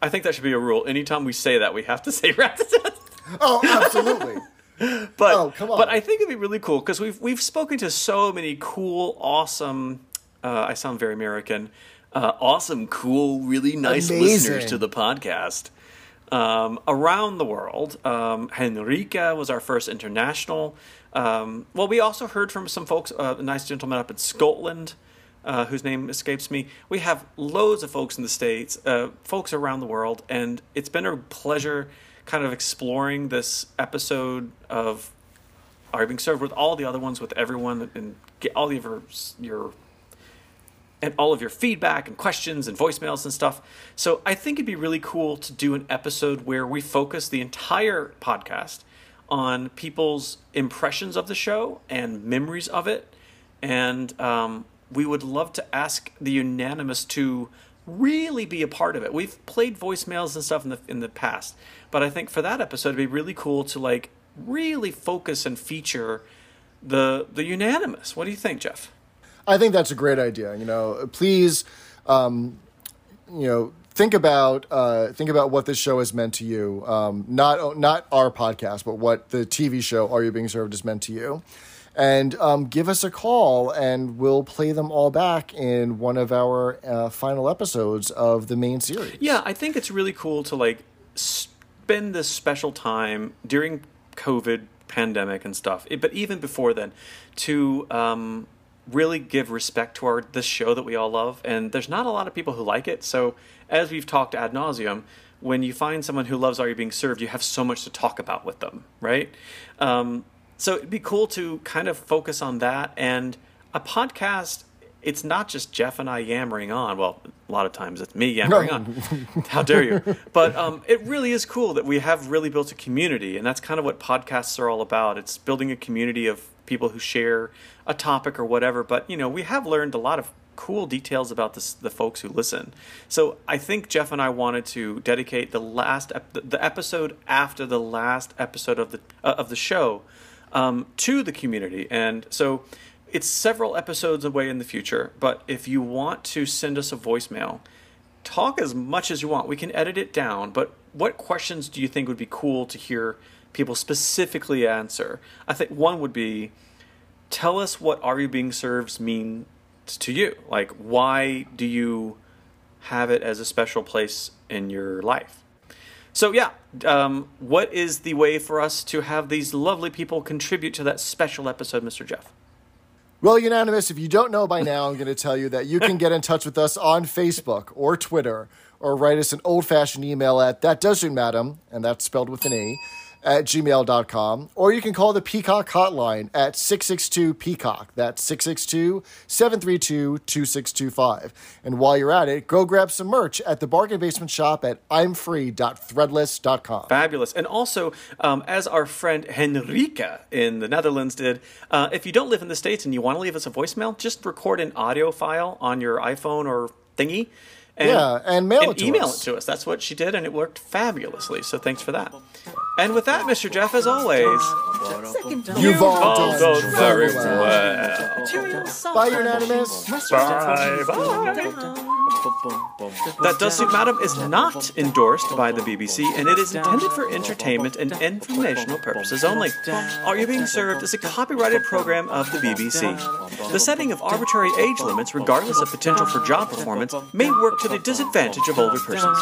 I think that should be a rule. Anytime we say that, we have to say (laughs) rat-a-tat.
Oh, absolutely. (laughs)
but
Oh, come on.
but I think it'd be really cool because we've we've spoken to so many cool, awesome. Uh, I sound very American. Uh, awesome, cool, really nice
Amazing.
listeners to the podcast um, around the world. Um, Henrica was our first international. Um, well, we also heard from some folks, uh, a nice gentleman up in Scotland. Uh, whose name escapes me. We have loads of folks in the States, uh, folks around the world, and it's been a pleasure kind of exploring this episode of Are You Being Served with all the other ones, with everyone, and get all of your, your and all of your feedback and questions and voicemails and stuff. So I think it'd be really cool to do an episode where we focus the entire podcast on people's impressions of the show and memories of it. And um, we would love to ask the unanimous to really be a part of it. We've played voicemails and stuff in the in the past, but I think for that episode it'd be really cool to like really focus and feature the the unanimous. What do you think, Jeff?
I think that's a great idea. You know, please, um, you know, think about uh, think about what this show has meant to you. Um, not not our podcast, but what the TV show "Are You Being Served" has meant to you. And um, give us a call, and we'll play them all back in one of our uh, final episodes of the main series.
Yeah, I think it's really cool to like spend this special time during COVID pandemic and stuff, it- but even before then, to um, really give respect to our this show that we all love. And there's not a lot of people who like it, so as we've talked ad nauseum, when you find someone who loves Are You Being Served, you have so much to talk about with them, right? Um, so it'd be cool to kind of focus on that and a podcast. It's not just Jeff and I yammering on. Well, a lot of times it's me yammering on. How dare you? (laughs) But um, it really is cool that we have really built a community, and that's kind of what podcasts are all about. It's building a community of people who share a topic or whatever. But you know, we have learned a lot of cool details about this, the folks who listen. So I think Jeff and I wanted to dedicate the last ep- the episode after the last episode of the uh, of the show um, to the community, and so it's several episodes away in the future. But if you want to send us a voicemail, talk as much as you want. We can edit it down, but what questions do you think would be cool to hear people specifically answer? I think one would be tell us what Are You Being Served means to you. Like, why do you have it as a special place in your life? So, yeah, um, what is the way for us to have these lovely people contribute to that special episode, Mr. Jeff?
Well, Unanimous, if you don't know by now, I'm going to tell you that you can get in touch with us on Facebook or Twitter or write us an old fashioned email at that does suit madam, and that's spelled with an E, at gmail.com. Or you can call the Peacock hotline at 662 Peacock. That's 662 732 2625. And while you're at it, go grab some merch at the bargain basement shop at imfree.threadless.com.
Fabulous. And also, um, as our friend Henrika in the Netherlands did, uh, if you don't live in the States and you want to leave us a voicemail, just record an audio file on your iPhone or thingy. And,
Yeah, and mail it to
email
us.
it to us. That's what she did, and it worked fabulously. So thanks for that. And with that, Mr. Jeff, as always,
You've all
all
done
done
very
very
well.
well.
Bye,
apple.
Unanimous.
Bye bye. That Does Suit Madam is not endorsed by the BBC and it is intended for entertainment and informational purposes only. Are You Being Served is a copyrighted program of the BBC. The setting of arbitrary age limits, regardless of potential for job performance, may work to the disadvantage of older persons.